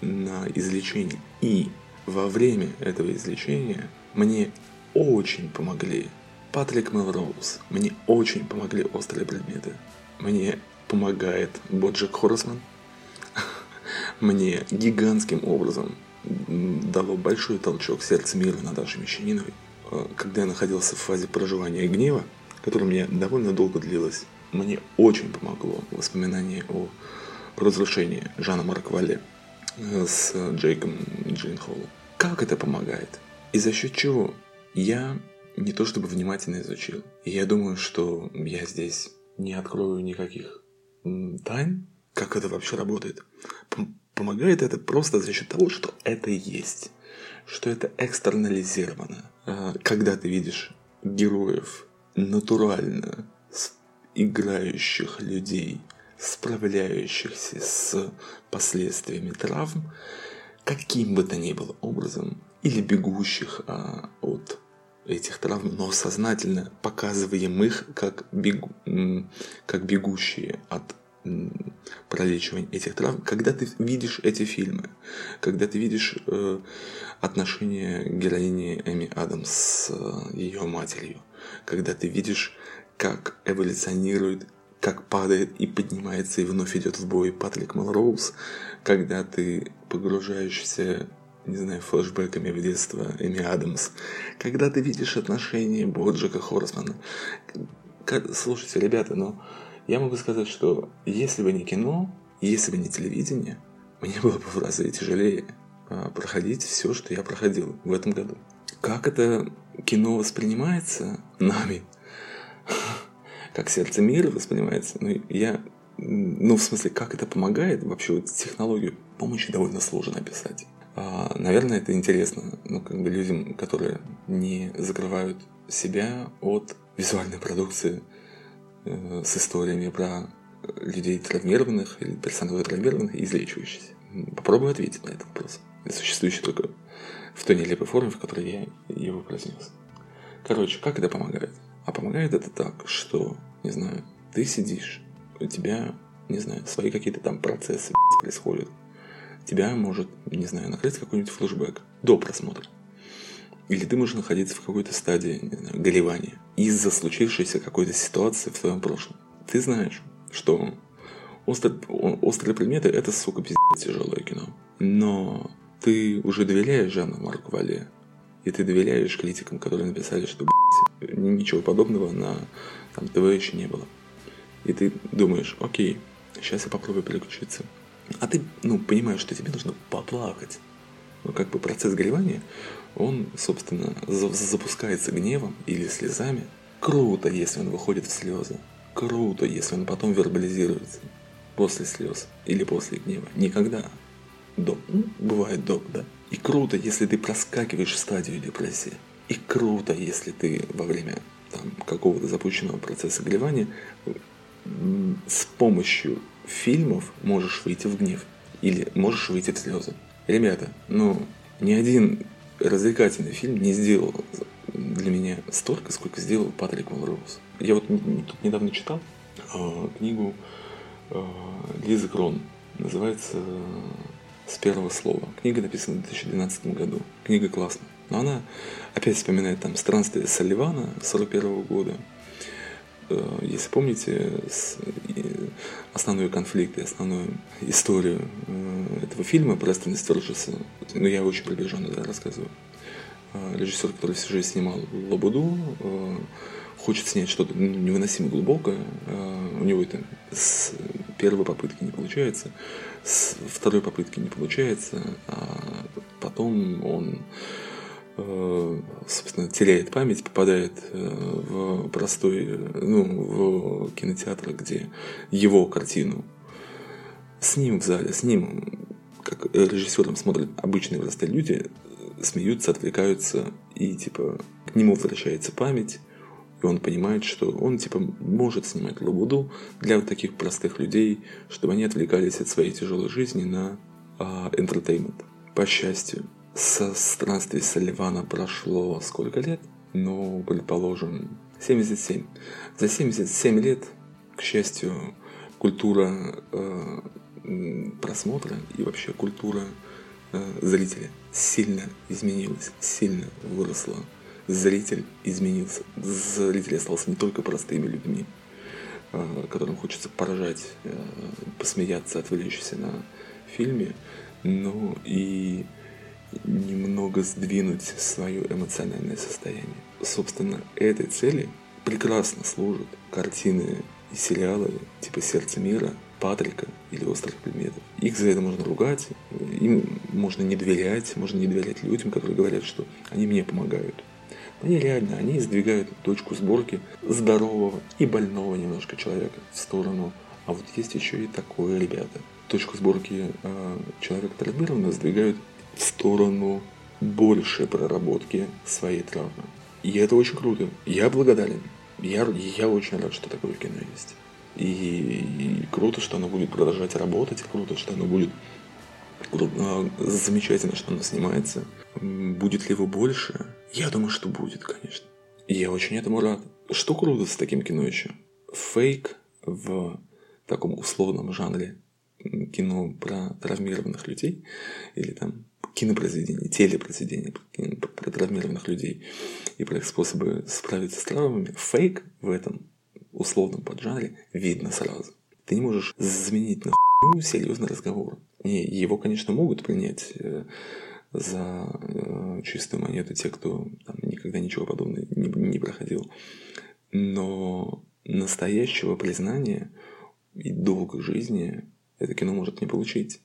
на излечение. И во время этого излечения мне очень помогли Патрик Мелроуз, мне очень помогли острые предметы, мне помогает Боджек Хорресман, мне гигантским образом дало большой толчок сердца мира Наташи Мещаниновой, э, когда я находился в фазе проживания гнева, которая мне довольно долго длилась. Мне очень помогло воспоминание о разрушении Жана Марквале э, с Джейком Джинхоллом. Как это помогает? И за счет чего? Я не то чтобы внимательно изучил. Я думаю, что я здесь не открою никаких тайн, как это вообще работает. Помогает это просто за счет того, что это есть, что это экстернализировано. А, когда ты видишь героев натурально играющих людей, справляющихся с последствиями травм, каким бы то ни было образом, или бегущих а, от этих травм, но сознательно показываем их как, бегу, как бегущие от пролечивания этих травм, когда ты видишь эти фильмы, когда ты видишь э, отношения героини Эми Адамс с э, ее матерью, когда ты видишь, как эволюционирует, как падает и поднимается и вновь идет в бой Патрик Мелроуз, когда ты погружаешься не знаю, флешбеками в детство Эми Адамс, когда ты видишь отношения Боджика Хорсмана. Слушайте, ребята, ну, я могу сказать, что если бы не кино, если бы не телевидение, мне было бы в разы тяжелее а, проходить все, что я проходил в этом году. Как это кино воспринимается нами, как сердце мира воспринимается, ну, я, ну, в смысле, как это помогает, вообще вот технологию помощи довольно сложно описать. А, наверное, это интересно, ну, как бы людям, которые не закрывают себя от визуальной продукции с историями про людей травмированных или персонажей травмированных и излечивающихся. Попробую ответить на этот вопрос, существующий только в той нелепой форме, в которой я его произнес. Короче, как это помогает? А помогает это так, что, не знаю, ты сидишь, у тебя, не знаю, свои какие-то там процессы происходят. Тебя может, не знаю, накрыть какой-нибудь флешбэк до просмотра. Или ты можешь находиться в какой-то стадии, не знаю, горевания из-за случившейся какой-то ситуации в твоем прошлом. Ты знаешь, что острые, острые предметы – это, сука, пиздец тяжелое кино. Но ты уже доверяешь Жанну Марку Вале, и ты доверяешь критикам, которые написали, что блядь, ничего подобного на там, ТВ еще не было. И ты думаешь, окей, сейчас я попробую переключиться. А ты, ну, понимаешь, что тебе нужно поплакать. Ну, как бы процесс горевания, он, собственно, за- запускается гневом или слезами. Круто, если он выходит в слезы. Круто, если он потом вербализируется после слез или после гнева. Никогда. До. Ну, бывает до, да. И круто, если ты проскакиваешь в стадию депрессии. И круто, если ты во время там, какого-то запущенного процесса горевания с помощью фильмов можешь выйти в гнев. Или можешь выйти в слезы. Ребята, ну, ни один развлекательный фильм не сделал для меня столько, сколько сделал Патрик Мелроуз. Я вот тут недавно читал э, книгу э, Лизы Крон. Называется «С первого слова». Книга написана в 2012 году. Книга классная. Но она опять вспоминает там «Странствие Салливана» 41 года. Э, Если помните, основной конфликт и основную историю э, этого фильма Престона Стерджеса, ну, я очень приближенно да, рассказываю. Э, Режиссер, который всю жизнь снимал Лобуду, хочет снять что-то невыносимо глубокое. У него это с первой попытки не получается, с второй попытки не получается, а потом он собственно, теряет память, попадает э, в простой, э, ну, в кинотеатр, где его картину с ним в зале, с ним, как режиссером смотрят обычные простые люди, смеются, отвлекаются, и, типа, к нему возвращается память, и он понимает, что он, типа, может снимать лабуду для вот таких простых людей, чтобы они отвлекались от своей тяжелой жизни на а, entertainment. По счастью, со странствий Салливана прошло сколько лет? Ну, предположим, 77. За 77 лет, к счастью, культура э, просмотра и вообще культура э, зрителя сильно изменилась, сильно выросла. Зритель изменился. Зритель остался не только простыми людьми, э, которым хочется поражать, э, посмеяться, отвлечься на фильме, но и немного сдвинуть свое эмоциональное состояние. Собственно, этой цели прекрасно служат картины и сериалы типа «Сердце мира», Патрика или «Острых предметов». Их за это можно ругать, им можно не доверять, можно не доверять людям, которые говорят, что они мне помогают. Но они реально, они сдвигают точку сборки здорового и больного немножко человека в сторону. А вот есть еще и такое, ребята. Точку сборки э, человека травмированного сдвигают в сторону большей проработки своей травмы. И это очень круто. Я благодарен. Я, я очень рад, что такое кино есть. И, и круто, что оно будет продолжать работать, круто, что оно будет кру- а, замечательно, что оно снимается. Будет ли его больше? Я думаю, что будет, конечно. Я очень этому рад. Что круто с таким кино еще? Фейк в таком условном жанре кино про травмированных людей или там кинопроизведение, телепроизведение м, про травмированных людей и про их способы справиться с травмами. Фейк в этом условном поджанре видно сразу. Ты не можешь заменить на хуйню серьезный разговор. Не, его, конечно, могут принять э, за э, чистую монету те, кто там, никогда ничего подобного не, не проходил. Но настоящего признания и долгой жизни это кино может не получить.